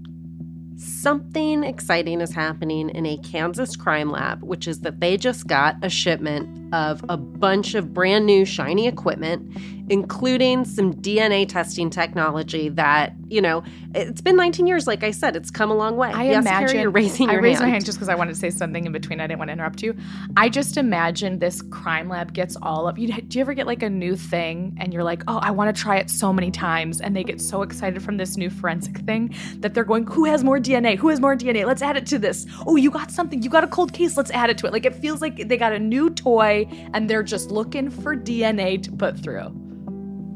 Something exciting is happening in a Kansas crime lab, which is that they just got a shipment of a bunch of brand new shiny equipment, including some DNA testing technology that, you know, it's been 19 years. Like I said, it's come a long way. I yes, imagine Carrie, you're raising your I raised hand. my hand just because I wanted to say something in between. I didn't want to interrupt you. I just imagine this crime lab gets all of you. Do you ever get like a new thing and you're like, oh, I want to try it so many times, and they get so excited from this new forensic thing that they're going, who has more DNA? Who has more DNA? Let's add it to this. Oh, you got something. You got a cold case. Let's add it to it. Like it feels like they got a new toy and they're just looking for DNA to put through.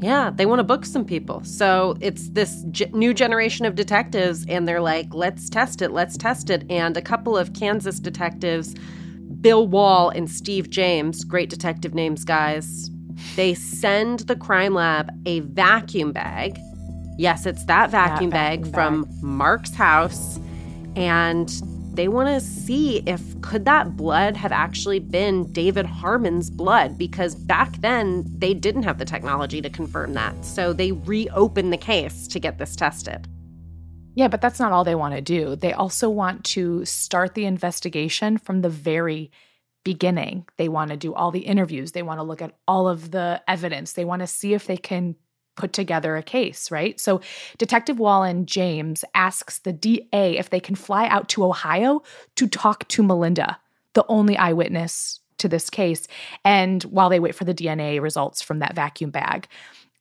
Yeah, they want to book some people. So it's this new generation of detectives, and they're like, let's test it, let's test it. And a couple of Kansas detectives, Bill Wall and Steve James, great detective names, guys, they send the crime lab a vacuum bag. Yes, it's that vacuum, bag, vacuum from Mark's house. And they want to see if could that blood have actually been David Harmon's blood because back then they didn't have the technology to confirm that. So they reopened the case to get this tested. Yeah, but that's not all they want to do. They also want to start the investigation from the very beginning. They want to do all the interviews, they want to look at all of the evidence, they want to see if they can put together a case, right? So Detective Wall and James asks the DA if they can fly out to Ohio to talk to Melinda, the only eyewitness to this case, and while they wait for the DNA results from that vacuum bag.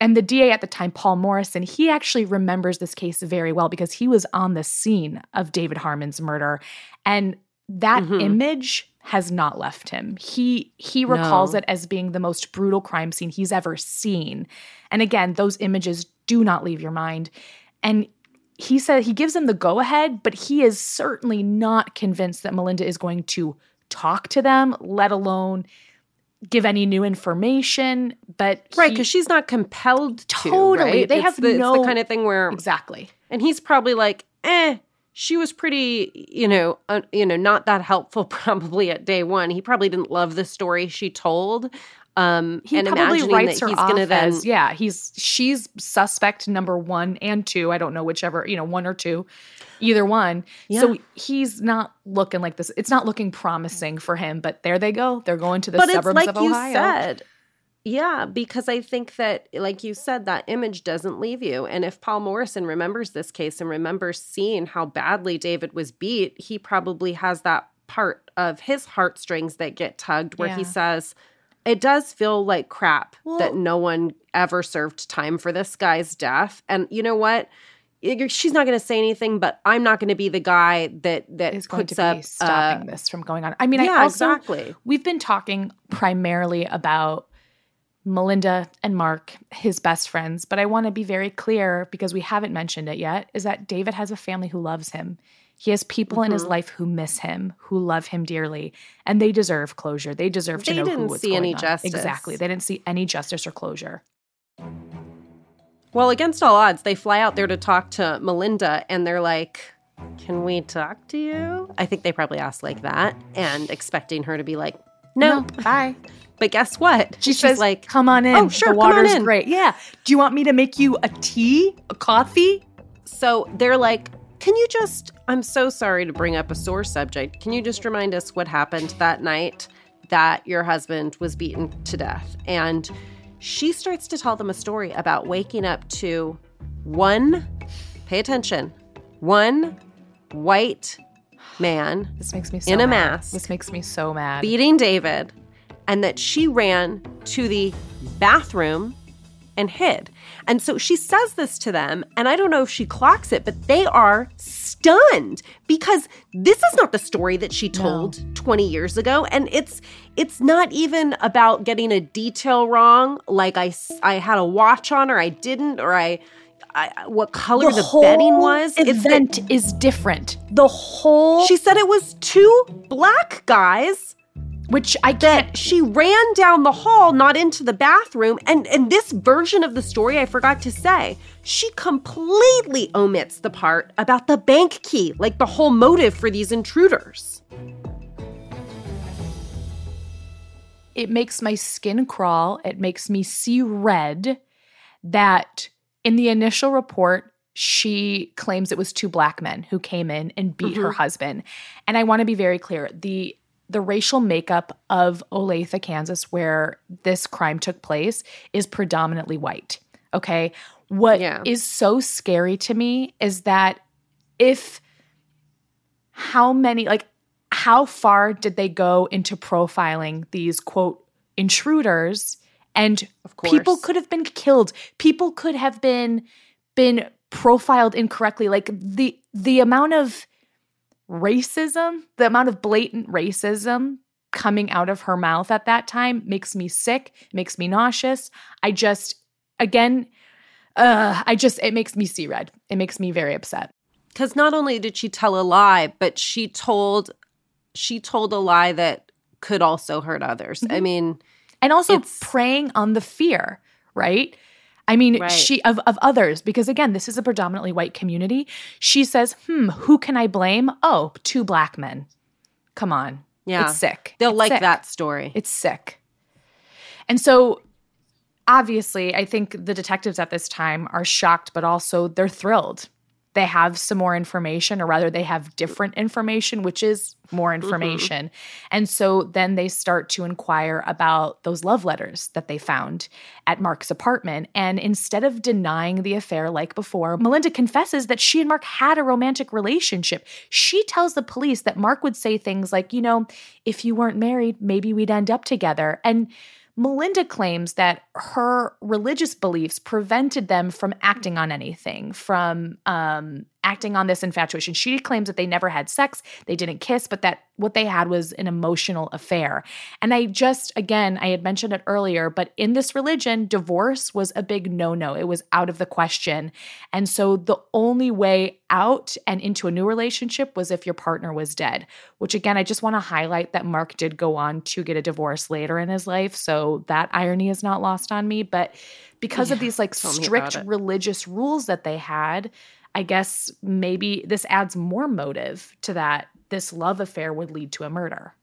And the DA at the time, Paul Morrison, he actually remembers this case very well because he was on the scene of David Harmon's murder. And that Mhm. image has not left him. He he recalls No. it as being the most brutal crime scene he's ever seen. And again, those images do not leave your mind. And he said he gives him the go ahead, but he is certainly not convinced that Melinda is going to talk to them, let alone give any new information. But Right, because she's not compelled to. Totally. right? They It's have the, it's no- the kind of thing where exactly. and he's probably like, eh, she was pretty, you know, uh, you know, not that helpful probably at day one. He probably didn't love the story she told. Um, he and probably writes her he's off then as yeah he's she's suspect number one and two. I don't know whichever you know one or two either one. So he's not looking like this. It's not looking promising for him but there they go. They're going to the but it's suburbs like of you ohio. said yeah because i think that like you said that image doesn't leave you. And if paul morrison remembers this case and remembers seeing how badly david was beat he probably has that part of his heartstrings that get tugged where he says it does feel like crap Well- that no one ever served time for this guy's death. And you know what? She's not going to say anything but i'm not going to be the guy that that is going puts to be up stopping uh, this from going on. I mean yeah, i also exactly. we've been talking primarily about Melinda and Mark, his best friends, but I want to be very clear because we haven't mentioned it yet is that David has a family who loves him. He has people in his Mm-hmm. life who miss him, who love him dearly, and they deserve closure. They deserve to They know who didn't was see any on. justice. Exactly. They didn't see any justice or closure. Well, against all odds, they fly out there to talk to Melinda and they're like, Can we talk to you? I think they probably asked like that and expecting her to be like, No. bye. But guess what? She She's says, like, "Come on in. Oh, sure, the come on water's in." great. Yeah. Do you want me to make you a tea, a coffee?" So they're like, Can you just, I'm so sorry to bring up a sore subject. Can you just remind us what happened that night that your husband was beaten to death? And she starts to tell them a story about waking up to one, pay attention, one white man This makes me so In a mad. mask. This makes me so mad. beating David, and that she ran to the bathroom and hid. And so she says this to them, and I don't know if she clocks it, but they are stunned because this is not the story that she told 20 years ago and it's it's not even about getting a detail wrong like I I had a watch on or I didn't or I I, what color the, bedding was It's event is different. The whole she said it was two black guys which I can't she ran down the hall, not into the bathroom. And and this version of the story, I forgot to say, she completely omits the part about the bank key, like the whole motive for these intruders. it makes my skin crawl. It makes me see red that in the initial report, she claims it was two black men who came in and beat her mm-hmm. husband. And I want to be very clear. The the racial makeup of Olathe, Kansas, where this crime took place, is predominantly white. Okay. What is Yeah. so scary to me is that if how many like how far did they go into profiling these quote intruders and Of course. people could have been killed. People could have been been profiled incorrectly. Like the the amount of racism the amount of blatant racism coming out of her mouth at that time makes me sick makes me nauseous. I just again uh i just it makes me see red it makes me very upset. Because not only did she tell a lie, but she told she told a lie that could also hurt others. I mean, and also It's- preying on the fear right i mean Right. she of, of others because again this is a predominantly white community she says hmm who can i blame oh two black men come on Yeah. it's sick they'll It's like sick. that story. it's sick and so obviously i think the detectives at this time are shocked but also they're thrilled they have some more information or rather they have different information which is more mm-hmm. information. And so then they start to inquire about those love letters that they found at mark's apartment. And instead of denying the affair like before melinda confesses that she and mark had a romantic relationship. She tells the police that mark would say things like you know if you weren't married maybe we'd end up together. And Melinda claims that her religious beliefs prevented them from acting on anything, from um, acting on this infatuation. She claims that they never had sex, they didn't kiss, but that what they had was an emotional affair. And I just, again, I had mentioned it earlier, but in this religion, divorce was a big no no. It was out of the question. And so the only way out and into a new relationship was if your partner was dead, which again, I just want to highlight that Mark did go on to get a divorce later in his life. So that irony is not lost on me. But because of these like strict religious rules that they had, I guess maybe this adds more motive to that this love affair would lead to a murder.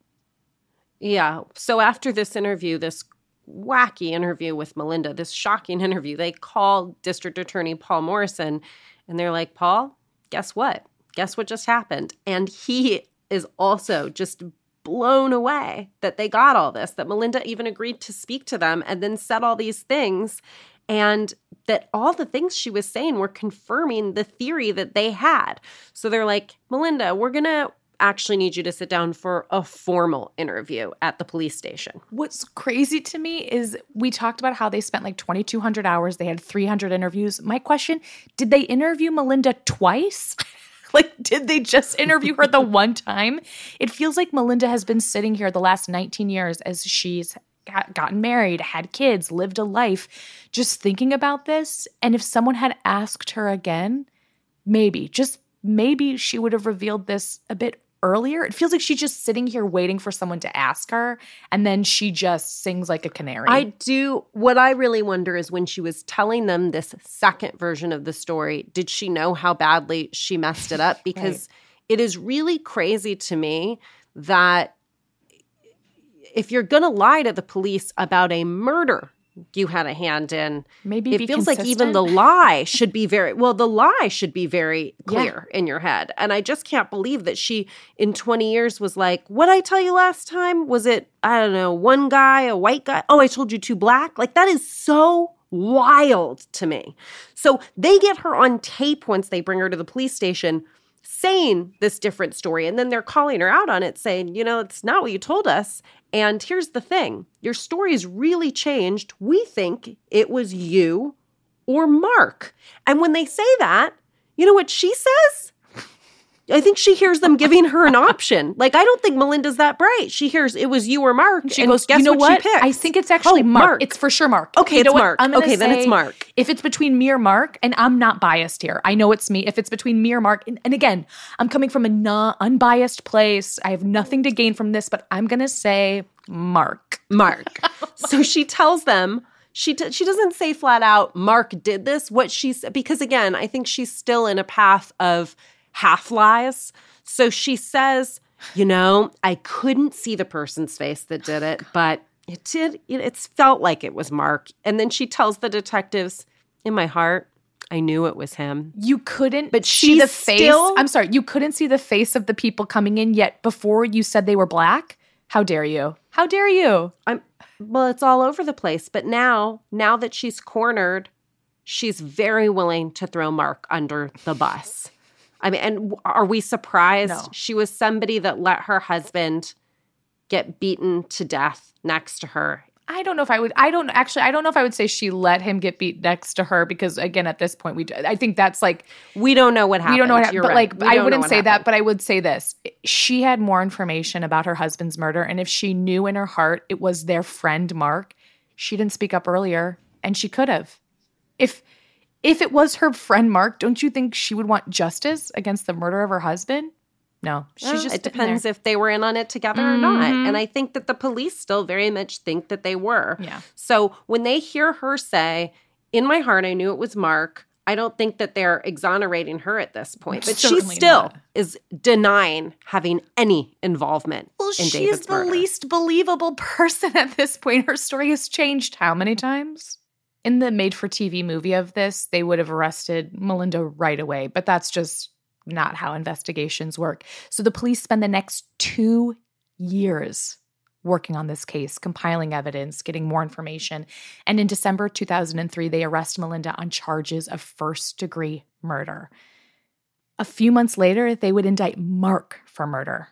Yeah. So after this interview, this wacky interview with Melinda, this shocking interview. They call District Attorney Paul Morrison and they're like, Paul, guess what? Guess what just happened? And he is also just blown away that they got all this, that Melinda even agreed to speak to them and then said all these things. And that all the things she was saying were confirming the theory that they had. So they're like, Melinda, we're going to actually need you to sit down for a formal interview at the police station. What's crazy to me is we talked about how they spent like 2,200 hours, they had 300 interviews. My question did they interview Melinda twice? like, did they just interview her the one time? It feels like Melinda has been sitting here the last 19 years as she's gotten married, had kids, lived a life, just thinking about this. And if someone had asked her again, maybe, just maybe she would have revealed this a bit earlier. It feels like she's just sitting here waiting for someone to ask her, and then she just sings like a canary. I do. What I really wonder is when she was telling them this second version of the story, did she know how badly she messed it up? Because right. it is really crazy to me that if you're going to lie to the police about a murder you had a hand in. Maybe it feels consistent. like even the lie should be very well. The lie should be very clear yeah. in your head, and I just can't believe that she in twenty years was like, "What I tell you last time was it? I don't know, one guy, a white guy. Oh, I told you two black. Like that is so wild to me." So they get her on tape once they bring her to the police station saying this different story. And then they're calling her out on it, saying, you know, it's not what you told us. And here's the thing your story's really changed. We think it was you or Mark. And when they say that, you know what she says? I think she hears them giving her an option. Like I don't think Melinda's that bright. She hears it was you or Mark. She goes, guess you know what? what? I think it's actually oh, Mark. Mark. It's for sure Mark. Okay, you it's Mark. Okay, then it's Mark. If it's between me or Mark, and I'm not biased here, I know it's me. If it's between me or Mark, and, and again, I'm coming from a non unbiased place. I have nothing to gain from this, but I'm gonna say Mark. Mark. so she tells them she t- she doesn't say flat out Mark did this. What she's because again, I think she's still in a path of half lies. So she says, you know, I couldn't see the person's face that did it, oh, but it did, it, felt like it was Mark. And then she tells the detectives, in my heart, I knew it was him. You couldn't but see the face. Still, I'm sorry, you couldn't see the face of the people coming in yet before you said they were black? How dare you? How dare you? I'm well, it's all over the place. But now, now that she's cornered, she's very willing to throw Mark under the bus. I mean, and are we surprised? No. She was somebody that let her husband get beaten to death next to her. I don't know if I would. I don't actually. I don't know if I would say she let him get beat next to her because again, at this point, we. I think that's like we don't know what happened. We don't know what happened. But right. like, I wouldn't say happened. that. But I would say this: she had more information about her husband's murder, and if she knew in her heart it was their friend Mark, she didn't speak up earlier, and she could have. If if it was her friend Mark, don't you think she would want justice against the murder of her husband? No, she's well, just. It depends there. if they were in on it together mm-hmm. or not. Mm-hmm. And I think that the police still very much think that they were. Yeah. So when they hear her say, "In my heart, I knew it was Mark," I don't think that they're exonerating her at this point. But she still not. is denying having any involvement. Well, in she's David's the murder. least believable person at this point. Her story has changed how many times? In the made for TV movie of this, they would have arrested Melinda right away, but that's just not how investigations work. So the police spend the next two years working on this case, compiling evidence, getting more information. And in December 2003, they arrest Melinda on charges of first degree murder. A few months later, they would indict Mark for murder.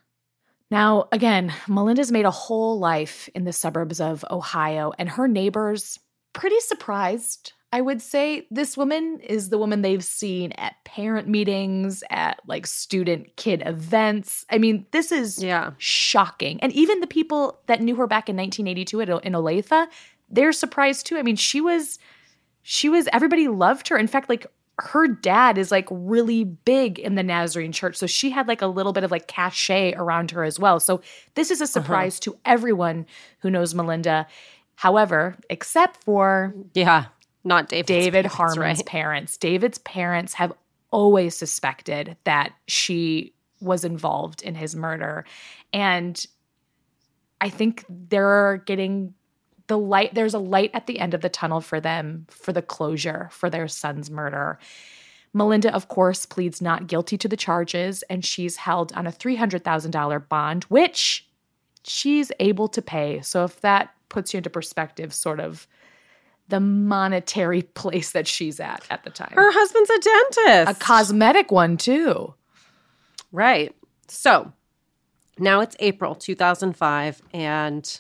Now, again, Melinda's made a whole life in the suburbs of Ohio, and her neighbors, pretty surprised. I would say this woman is the woman they've seen at parent meetings, at like student kid events. I mean, this is yeah. shocking. And even the people that knew her back in 1982 at, in Olathe, they're surprised too. I mean, she was she was everybody loved her. In fact, like her dad is like really big in the Nazarene church. So she had like a little bit of like cachet around her as well. So this is a uh-huh. surprise uh-huh. to everyone who knows Melinda. However, except for yeah, not David's David parents, Harmon's right? parents. David's parents have always suspected that she was involved in his murder. And I think they're getting the light there's a light at the end of the tunnel for them for the closure for their son's murder. Melinda, of course, pleads not guilty to the charges and she's held on a $300,000 bond, which she's able to pay. So, if that puts you into perspective, sort of the monetary place that she's at at the time. Her husband's a dentist. a cosmetic one, too. Right. So now it's April 2005, and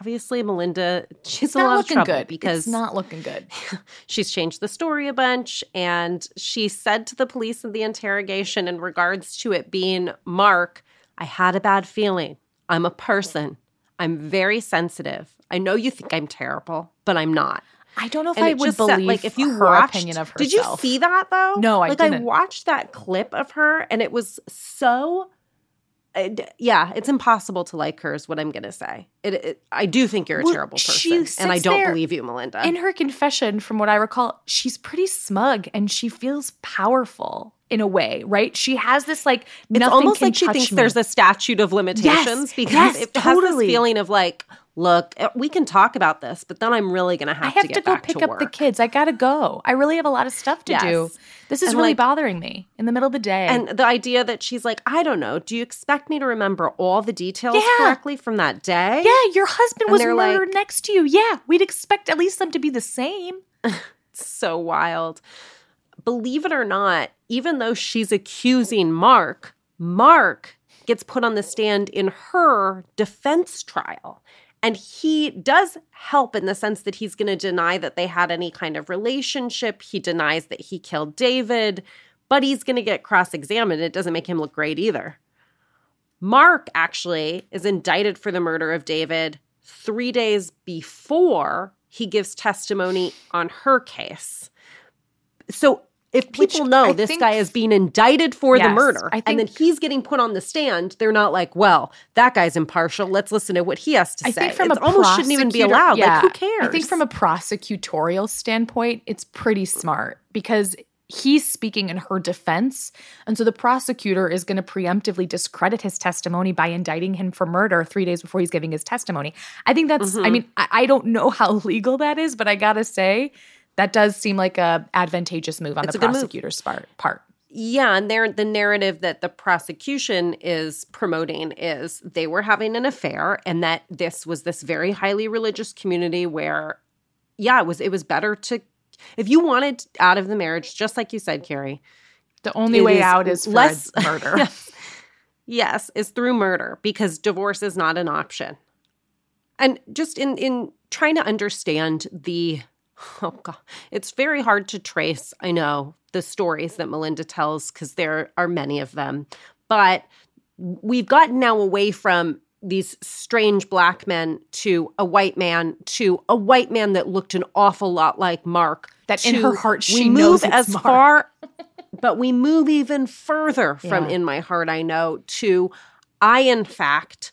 obviously Melinda, she's It's a not lot of looking trouble good because it's not looking good. she's changed the story a bunch. And she said to the police in the interrogation in regards to it being Mark, I had a bad feeling. I'm a person. I'm very sensitive. I know you think I'm terrible, but I'm not. I don't know if And I would believe like if you her watched, opinion of herself. Did you see that though? No, I like I didn't. watched that clip of her, and it was so. d- yeah, it's impossible to like her. Is what I'm gonna say. It, it I do think you're a Well, terrible person, and I don't believe you, Melinda. In her confession, from what I recall, she's pretty smug and she feels powerful in a way, right? She has this like it's almost like she thinks me. there's a statute of limitations because yes, it has totally. this feeling of like, look, uh, we can talk about this, but then I'm really gonna have, I have to to, go pick to up the kids. I gotta go. I really have a lot of stuff to Yes. do. This is And, really like- bothering me in the middle of the day. And the idea that she's like, I don't know, do you expect me to remember all the details Yeah. correctly from that day? yeah, your husband And was murdered like- next to you. Yeah, we'd expect at least them to be the same. so wild. Believe it or not, even though she's accusing Mark, Mark gets put on the stand in her defense trial. And he does help in the sense that he's going to deny that they had any kind of relationship. He denies that he killed David, but he's going to get cross examined. It doesn't make him look great either. Mark actually is indicted for the murder of David three days before he gives testimony on her case. So if Which people know I this think- guy is being indicted for the murder I and then he's getting put on the stand, they're not like, well, that guy's impartial. Let's listen to what he has to say. I say. think from it a almost shouldn't even be allowed. yeah. Like, who cares? I think from a prosecutorial standpoint, it's pretty smart because he's speaking in her defense. And so the prosecutor is going to preemptively discredit his testimony by indicting him for murder three days before he's giving his testimony. I think that's, Mm-hmm. I mean, I, I don't know how legal that is, but I got to say, that does seem like a advantageous move on It's the a good move. prosecutor's part. part. Yeah, and there the narrative that the prosecution is promoting is they were having an affair and that this was this very highly religious community where yeah, it was it was better to if you wanted out of the marriage, just like you said, Carrie, The only way is out is less- murder. yes, yes, is through murder because divorce is not an option. And just in in trying to understand the oh god, it's very hard to trace, I know, the stories that Melinda tells because there are many of them. But we've gotten now away from these strange black men to a white man to a white man that looked an awful lot like Mark. That in her heart we she move knows it's as Mark. far but we move even further from Yeah. in my heart I know to I in fact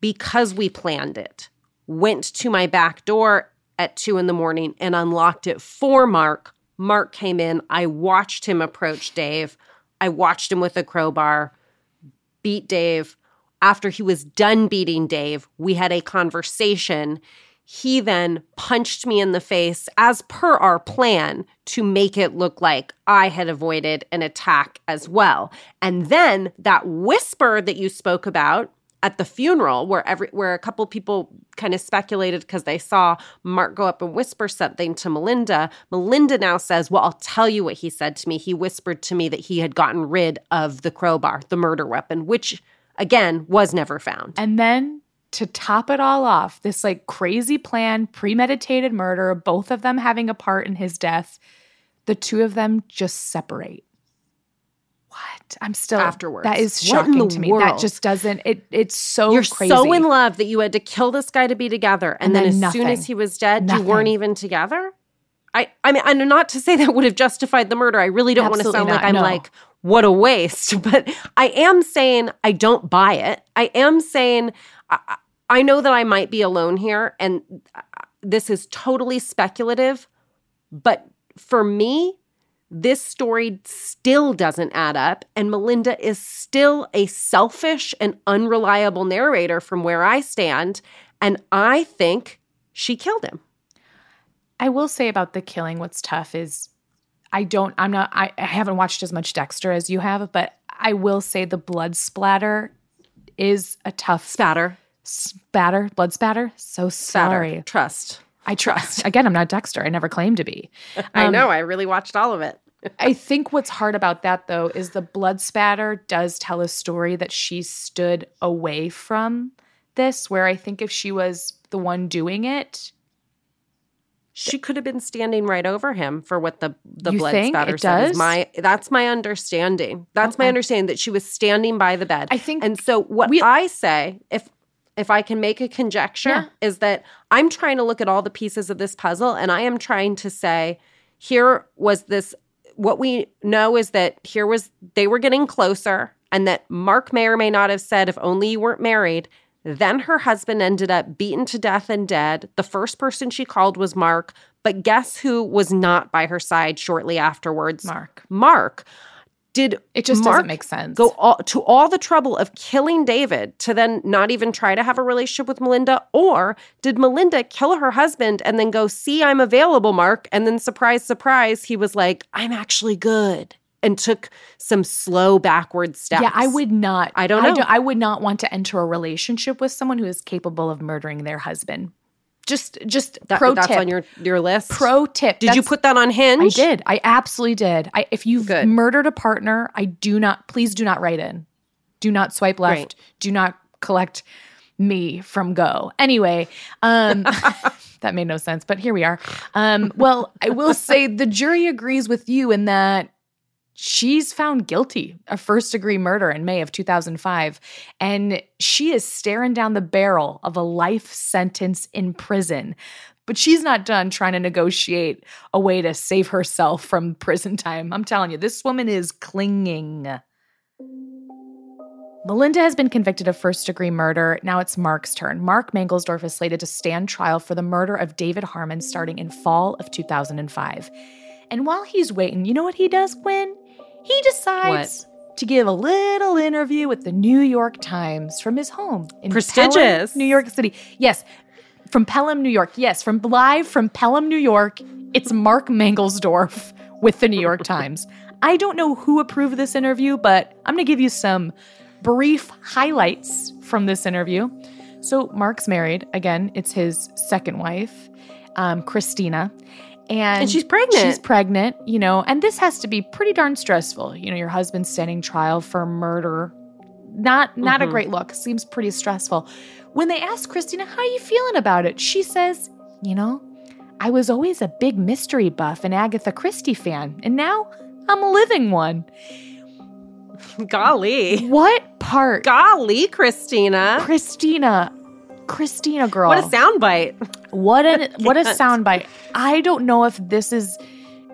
because we planned it went to my back door at two in the morning and unlocked it for Mark. Mark came in. I watched him approach Dave. I watched him with a crowbar beat Dave. After he was done beating Dave, we had a conversation. He then punched me in the face as per our plan to make it look like I had avoided an attack as well. And then that whisper that you spoke about at the funeral where every where a couple people kind of speculated because they saw Mark go up and whisper something to Melinda. Melinda now says, "Well, I'll tell you what he said to me. He whispered to me that he had gotten rid of the crowbar, the murder weapon, which again was never found." And then to top it all off, this like crazy plan, premeditated murder, both of them having a part in his death, the two of them just separate. What? I'm still Afterwards. That is shocking to me. That just doesn't it it's so You're crazy. so in love that you had to kill this guy to be together, and, And then, then as soon as he was dead, you weren't even together. I, I mean, and not to say that would have justified the murder. I really don't want to Absolutely sound like I'm no. like, what a waste. But I am saying I don't buy it. I am saying I, I- I know that I might be alone here, and uh, this is totally speculative. But for me, this story still doesn't add up. And Melinda is still a selfish and unreliable narrator from where I stand. And I think she killed him. I will say about the killing, what's tough is I don't, I'm not, I, I haven't watched as much Dexter as you have, but I will say the blood splatter is a tough Spatter. spatter, blood spatter. So Spatter. sorry. Trust. I trust. Again, I'm not Dexter. I never claimed to be. I Um, know. I really watched all of it. I think what's hard about that though is the blood spatter does tell a story that she stood away from this, where I think if she was the one doing it, She could have been standing right over him for what the the You blood spatter said. is? My that's my understanding. That's my uh-uh. understanding that she was standing by the bed. I think And so what we- I say, if if I can make a conjecture, Yeah. is that I'm trying to look at all the pieces of this puzzle and I am trying to say, here was this what we know is that here was they were getting closer and that Mark may or may not have said, if only you weren't married. Then her husband ended up beaten to death and dead. The first person she called was Mark, but guess who was not by her side shortly afterwards? Mark. Mark. Did It just Mark doesn't make sense. Go all, to all the trouble of killing David to then not even try to have a relationship with Melinda? Or did Melinda kill her husband and then go, see, I'm available, Mark? And then, surprise, surprise, he was like, I'm actually good and took some slow backward steps. Yeah, I would not. I don't know. I, would not want to enter a relationship with someone who is capable of murdering their husband. Just, just That- pro that's tip. on your, your list. pro tip. Did you put that on Hinge? I did. I absolutely did. I, if you've Good. murdered a partner, I do not. Please do not write in. Do not swipe left. Great. Do not collect me from Go. Anyway, um, that made no sense, but here we are. Um, well, I will say the jury agrees with you in that she's found guilty of first degree murder in May of 2005. And she is staring down the barrel of a life sentence in prison. But she's not done trying to negotiate a way to save herself from prison time. I'm telling you, this woman is clinging. Melinda has been convicted of first degree murder. Now it's Mark's turn. Mark Mangelsdorf is slated to stand trial for the murder of David Harmon starting in fall of 2005. And while he's waiting, you know what he does, Gwen? He decides to give a little interview with the New York Times from his home in Prestigious. Pelham, New York City. Yes, from Pelham, New York. Yes, from live from Pelham, New York. It's Mark Mangelsdorf with the New York Times. I don't know who approved this interview, but I'm going to give you some brief highlights from this interview. So, Mark's married. Again, it's his second wife, um, Christina. And, And she's pregnant. She's pregnant, you know, and this has to be pretty darn stressful. You know, your husband's standing trial for murder. Not not a Mhm. great look. Seems pretty stressful. When they ask Christina, how are you feeling about it? She says, you know, I was always a big mystery buff and Agatha Christie fan, and now I'm a living one. Golly. What part? Golly, Christina. Christina. Christina girl. What a soundbite. What a what a soundbite. I don't know if this is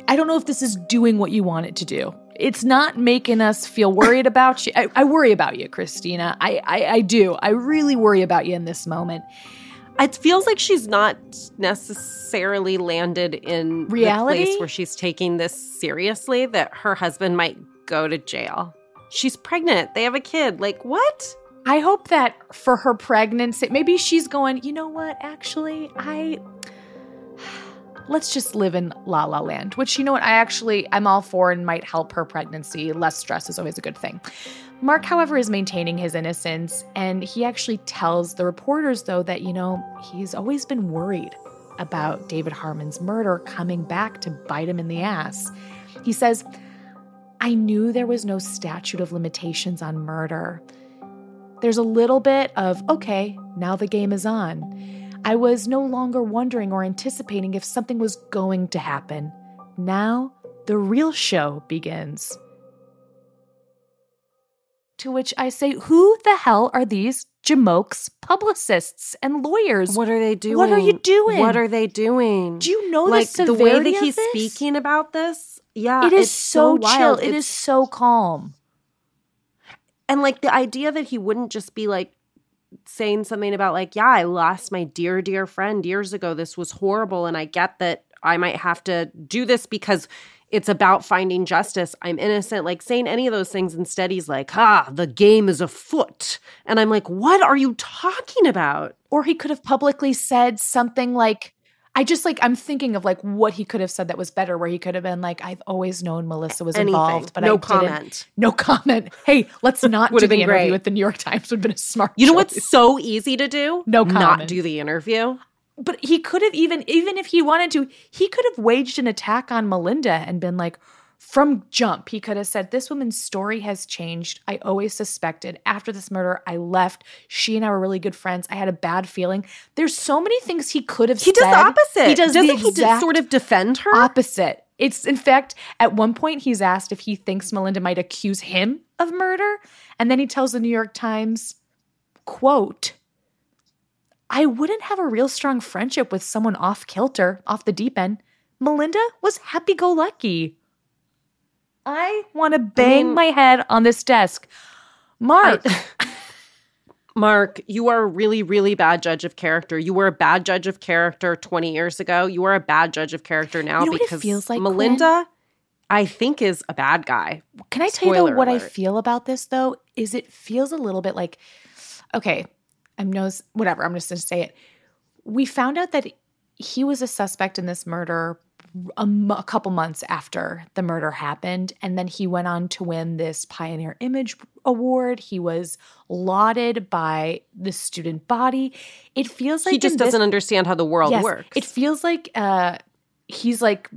I don't know if this is doing what you want it to do. It's not making us feel worried about you. I, I worry about you, Christina. I, I I do. I really worry about you in this moment. It feels like she's not necessarily landed in Reality? place where she's taking this seriously. That her husband might go to jail. She's pregnant. They have a kid. Like what? I hope that for her pregnancy, maybe she's going, you know what, actually, I let's just live in la la land, which you know what, I actually I'm all for and might help her pregnancy. Less stress is always a good thing. Mark, however, is maintaining his innocence, and he actually tells the reporters, though, that, you know, he's always been worried about David Harmon's murder coming back to bite him in the ass. He says, I knew there was no statute of limitations on murder. There's a little bit of, okay, now the game is on. I was no longer wondering or anticipating if something was going to happen. Now the real show begins. To which I say, who the hell are these Jamokes publicists and lawyers? What are they doing? What are you doing? What are they doing? Do you know like the the, way that he's speaking about this? Yeah, It is it's so, chill. wild. It It's- is so calm. And like the idea that he wouldn't just be like saying something about like yeah i lost my dear dear friend years ago this was horrible and i get that i might have to do this because it's about finding justice. I'm innocent. Like saying any of those things. Instead, he's like, ah, the game is afoot. And I'm like, what are you talking about? Or he could have publicly said something like, I just like I'm thinking of like what he could have said that was better, where he could have been like, "I've always known Melissa was Anything. involved, but no I comment. didn't." No comment. No comment. Hey, let's not do the interview great. with the New York Times. Would have been a smart. You know choice. what's so easy to do? No comment. Not do the interview. But he could have even, even if he wanted to, he could have waged an attack on Melinda and been like, from jump, he could have said, This woman's story has changed. I always suspected. After this murder, I left. She and I were really good friends. I had a bad feeling. There's so many things he could have said. He does the opposite. He does Doesn't the he just sort of defend her? opposite. It's in fact, at one point, he's asked if he thinks Melinda might accuse him of murder. And then he tells the New York Times, quote, I wouldn't have a real strong friendship with someone off kilter, off the deep end. Melinda was happy go lucky. I want to bang mean- my head on this desk. Mark, Mark, you are a really, really bad judge of character. You were a bad judge of character 20 years ago. You are a bad judge of character now You know because feels like, Melinda, I think, is a bad guy. Can I tell you though, what I feel about this though? Is it feels a little bit like, okay, I'm knows whatever. I'm just gonna say it. We found out that he was a suspect in this murder a, m- a couple months after the murder happened, and then he went on to win this Pioneer Image Award. He was lauded by the student body. It feels like he just doesn't understand how the world Yes, works. It feels like uh, he's like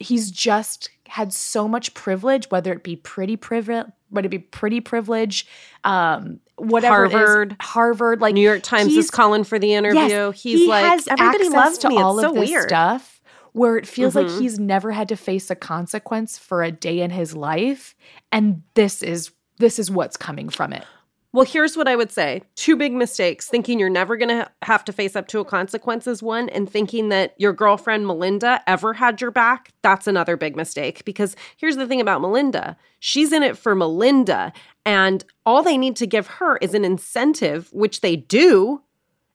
he's just had so much privilege, whether it be pretty privilege, whether it be pretty privilege, um, whatever it is, Harvard. Harvard, like New York Times is calling for the interview. Yes, He's he like, has everybody loves to me. all it's so this weird. stuff. Where it feels like Mhm. he's never had to face a consequence for a day in his life, and this is this is what's coming from it. Well, here's what I would say two big mistakes thinking you're never going to have to face up to a consequence is one, and thinking that your girlfriend Melinda ever had your back. That's another big mistake. Because here's the thing about Melinda she's in it for Melinda, and all they need to give her is an incentive, which they do.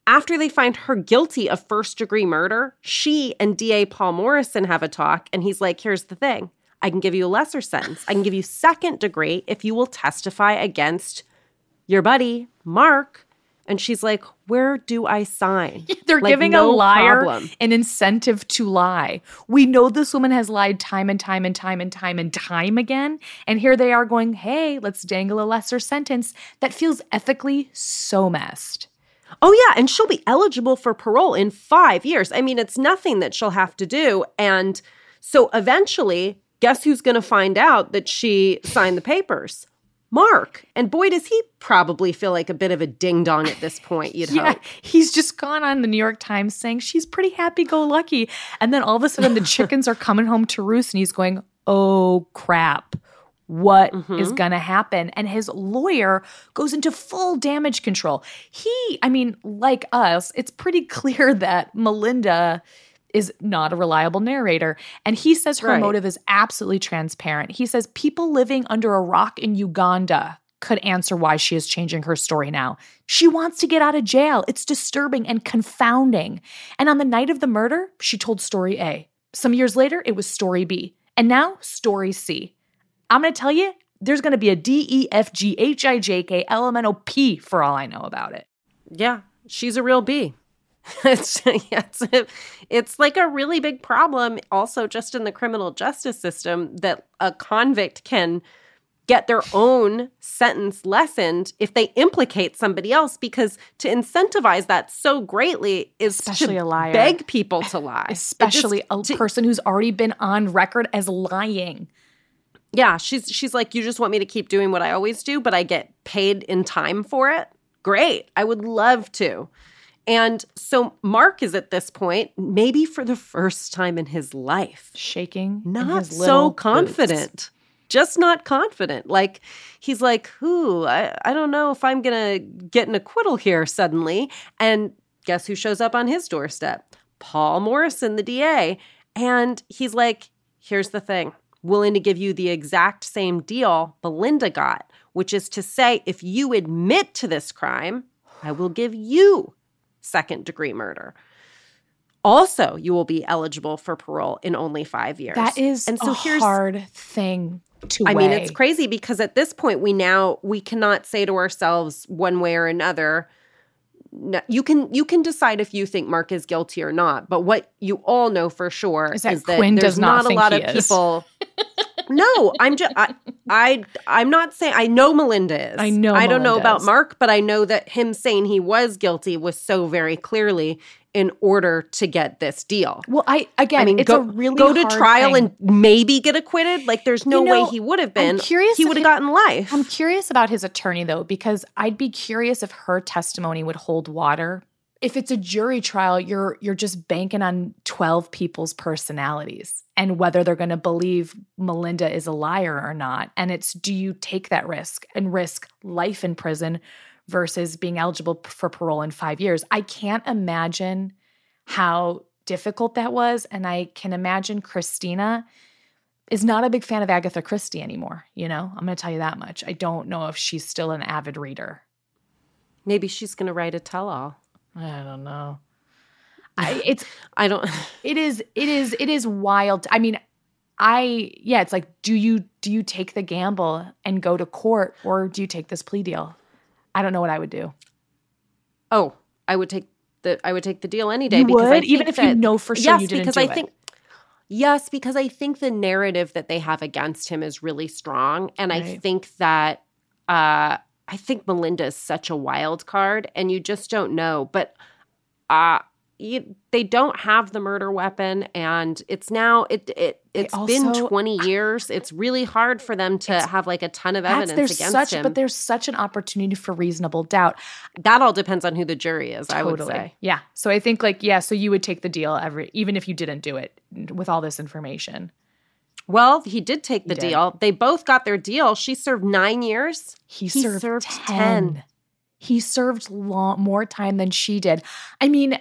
After they find her guilty of first degree murder, she and DA Paul Morrison have a talk, and he's like, Here's the thing I can give you a lesser sentence. I can give you second degree if you will testify against your buddy, Mark. And she's like, Where do I sign? They're Like, giving no a liar problem. an incentive to lie. We know this woman has lied time and time and time and time and time again. And here they are going, hey, let's dangle a lesser sentence that feels ethically so messed. Oh, yeah. And she'll be eligible for parole in five years. I mean, it's nothing that she'll have to do. And so eventually, guess who's going to find out that she signed the papers? Mark. And boy, does he probably feel like a bit of a ding dong at this point, you'd Yeah, hope. he's just gone on the New York Times saying she's pretty happy go lucky. And then all of a sudden the chickens are coming home to roost and he's going, oh crap. What is Mm-hmm. going to happen? And his lawyer goes into full damage control. He, I mean, like us, it's pretty clear that Melinda is not a reliable narrator. And he says her Right. motive is absolutely transparent. He says people living under a rock in Uganda could answer why she is changing her story now. She wants to get out of jail. It's disturbing and confounding. And on the night of the murder, she told story A. Some years later, it was story B. And now, story C. I'm going to tell you, there's going to be a D, E, F, G, H, I, J, K, L, M, N, O, P for all I know about it. Yeah, she's a real bee. it's, yeah, it's, it's like a really big problem, also, just in the criminal justice system, that a convict can get their own sentence lessened if they implicate somebody else because to incentivize that so greatly is Especially to a liar. beg people to lie It just- Especially a to- person who's already been on record as lying. Yeah she's she's like you just want me to keep doing what i always do but i get paid in time for it? Great. I would love to. And so mark is at this point maybe for the first time in his life. Shaking. in not so boots. confident. Just not confident. Like he's like "Who? I, I don't know if i'm gonna get an acquittal here suddenly. And guess who shows up on his doorstep? Paul morrison the da and he's like here's the thing willing to give you the exact same deal melinda got which is to say if you admit to this crime i will give you second degree murder also you will be eligible for parole in only five years. That is and so a here's hard thing to I mean, it's crazy because at this point we now we cannot say to ourselves one way or another. No, you can you can decide if you think Mark is guilty or not, but what you all know for sure Is that is that Quinn there's does not a think lot of is. people. No, I'm just I, I I'm not saying I know Melinda is. I know I don't know Melinda about is. Mark, but I know that him saying he was guilty was so very clearly in order to get this deal. Well, I again, I mean, it's go, a really go to trial thing. and maybe get acquitted. Like, there's no You know, way he would have I'm been. curious He would have gotten life. I'm curious about his attorney though, because I'd be curious if her testimony would hold water. If it's a jury trial, you're you're just banking on 12 people's personalities and whether they're going to believe Melinda is a liar or not. And it's do you take that risk and risk life in prison versus being eligible for parole in 5 years? I can't imagine how difficult that was and I can imagine Christina is not a big fan of Agatha Christie anymore. You know, I'm going to tell you that much. I don't know if she's still an avid reader. Maybe she's going to write a tell-all. I don't know. I, it's I don't. it is it is it is wild. I mean, I yeah, it's like do you do you take the gamble and go to court or do you take this plea deal? I don't know what I would do. Oh, I would take the. I would take the deal any day. You because would? Even if you know for sure yes, you didn't because do I it. think. Yes, because I think the narrative that they have against him is really strong, and I think that uh, I think Melinda is such a wild card, and you just don't know. But uh, you, they don't have the murder weapon, and it's now it it it's been twenty years. It's really hard for them to have like a ton of evidence there's against such him. but there's such an opportunity for reasonable doubt. that all depends on who the jury is. I would say. Yeah. So I think like yeah, so you would take the deal every even if you didn't do it with all this information. Well, he did take the did. deal. They both got their deal. She served nine years. He, He served, served 10. 10. He served long, more time than she did. I mean,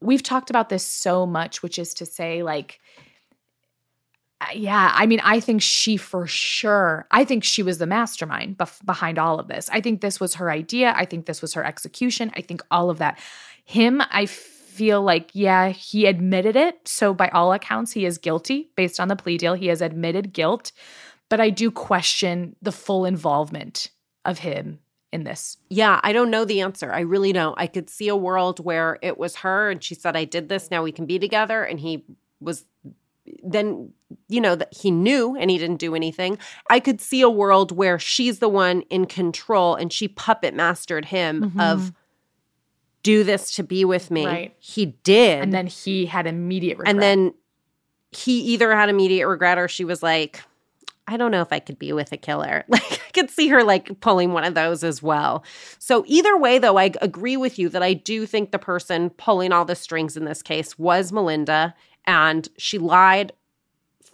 we've talked about this so much, which is to say, like, uh, yeah, I mean, I think she for sure, I think she was the mastermind bef- behind all of this. I think this was her idea. I think this was her execution. I think all of that. Him, I feel like, yeah, he admitted it. So, by all accounts, he is guilty based on the plea deal. He has admitted guilt. But I do question the full involvement of him in this. Yeah, I don't know the answer. I really don't. I could see a world where it was her and she said, I did this. Now we can be together. And he was then, you know, that he knew and he didn't do anything. I could see a world where she's the one in control and she puppet mastered him of mm-hmm. do this to be with me. Right. He did. And then he had immediate regret. And then he either had immediate regret or she was like, I don't know if I could be with a killer. Like I could see her like pulling one of those as well. So either way though, I agree with you that I do think the person pulling all the strings in this case was Melinda and she lied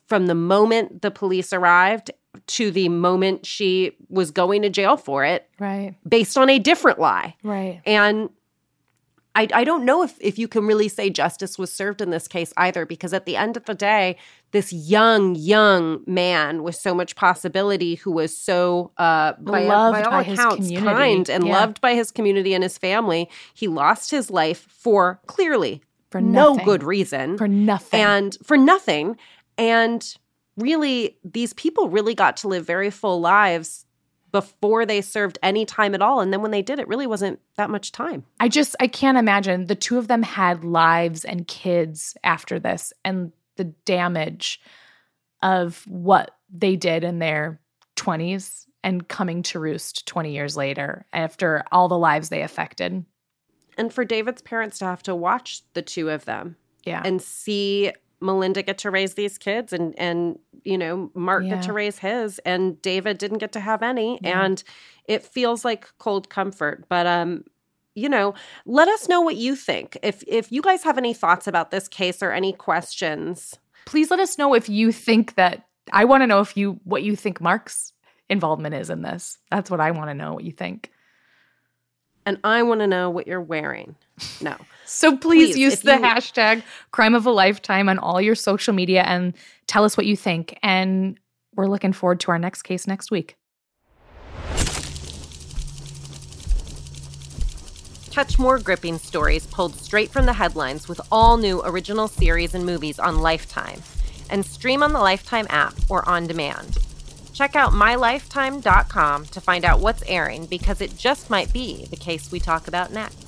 from the moment the police arrived to the moment she was going to jail for it right, based on a different lie. right. And I, I don't know if, if you can really say justice was served in this case either, because at the end of the day, this young, young man with so much possibility who was so, uh, by, Loved by all by accounts, kind and Yeah. loved by his community and his family, he lost his life for clearly For no good reason For nothing. and for nothing. And really, these people really got to live very full lives before they served any time at all. And then when they did, it really wasn't that much time. I just I can't imagine the two of them had lives and kids after this and the damage of what they did in their 20s and coming to roost 20 years later after all the lives they affected. And for David's parents to have to watch the two of them Yeah. and see Melinda get to raise these kids and and you know Mark Yeah. get to raise his and David didn't get to have any Yeah. and it feels like cold comfort but um you know let us know what you think if if you guys have any thoughts about this case or any questions Please let us know if you think that I want to know if you what you think Mark's involvement is in this. That's what I want to know what you think. and I want to know what you're wearing no So please, Please, use the you- hashtag crime of a lifetime on all your social media and tell us what you think. And we're looking forward to our next case next week. Catch more gripping stories pulled straight from the headlines with all new original series and movies on Lifetime. And stream on the Lifetime app or on demand. Check out mylifetime.com to find out what's airing because it just might be the case we talk about next.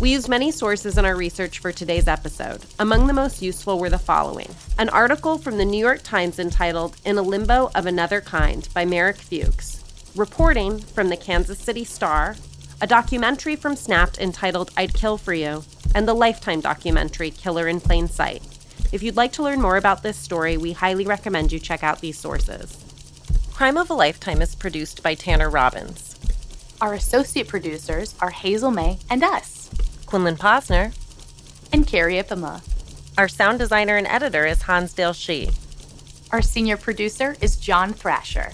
We used many sources in our research for today's episode. Among the most useful were the following an article from the New York Times entitled In a Limbo of Another Kind by Merrick Fuchs, reporting from the Kansas City Star, a documentary from Snapped entitled I'd Kill for You, and the Lifetime documentary Killer in Plain Sight. If you'd like to learn more about this story, we highly recommend you check out these sources. Crime of a Lifetime is produced by Tanner Robbins. Our associate producers are Hazel May and us, Quinlan Posner. and Carrie Ipema. Our sound designer and editor is Hansdale Shee. Our senior producer is John Thrasher.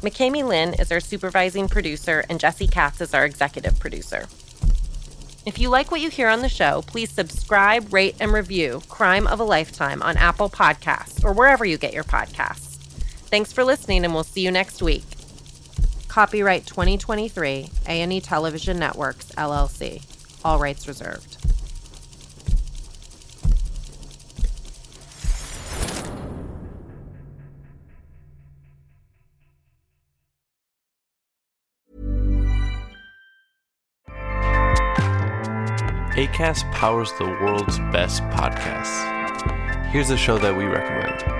McKamey Lynn is our supervising producer, and Jesse Katz is our executive producer. If you like what you hear on the show, please subscribe, rate, and review Crime of a Lifetime on Apple Podcasts or wherever you get your podcasts. Thanks for listening, and we'll see you next week. Copyright 2023 A&E Television Networks, LLC. All rights reserved. ACAST powers the world's best podcasts. Here's a show that we recommend.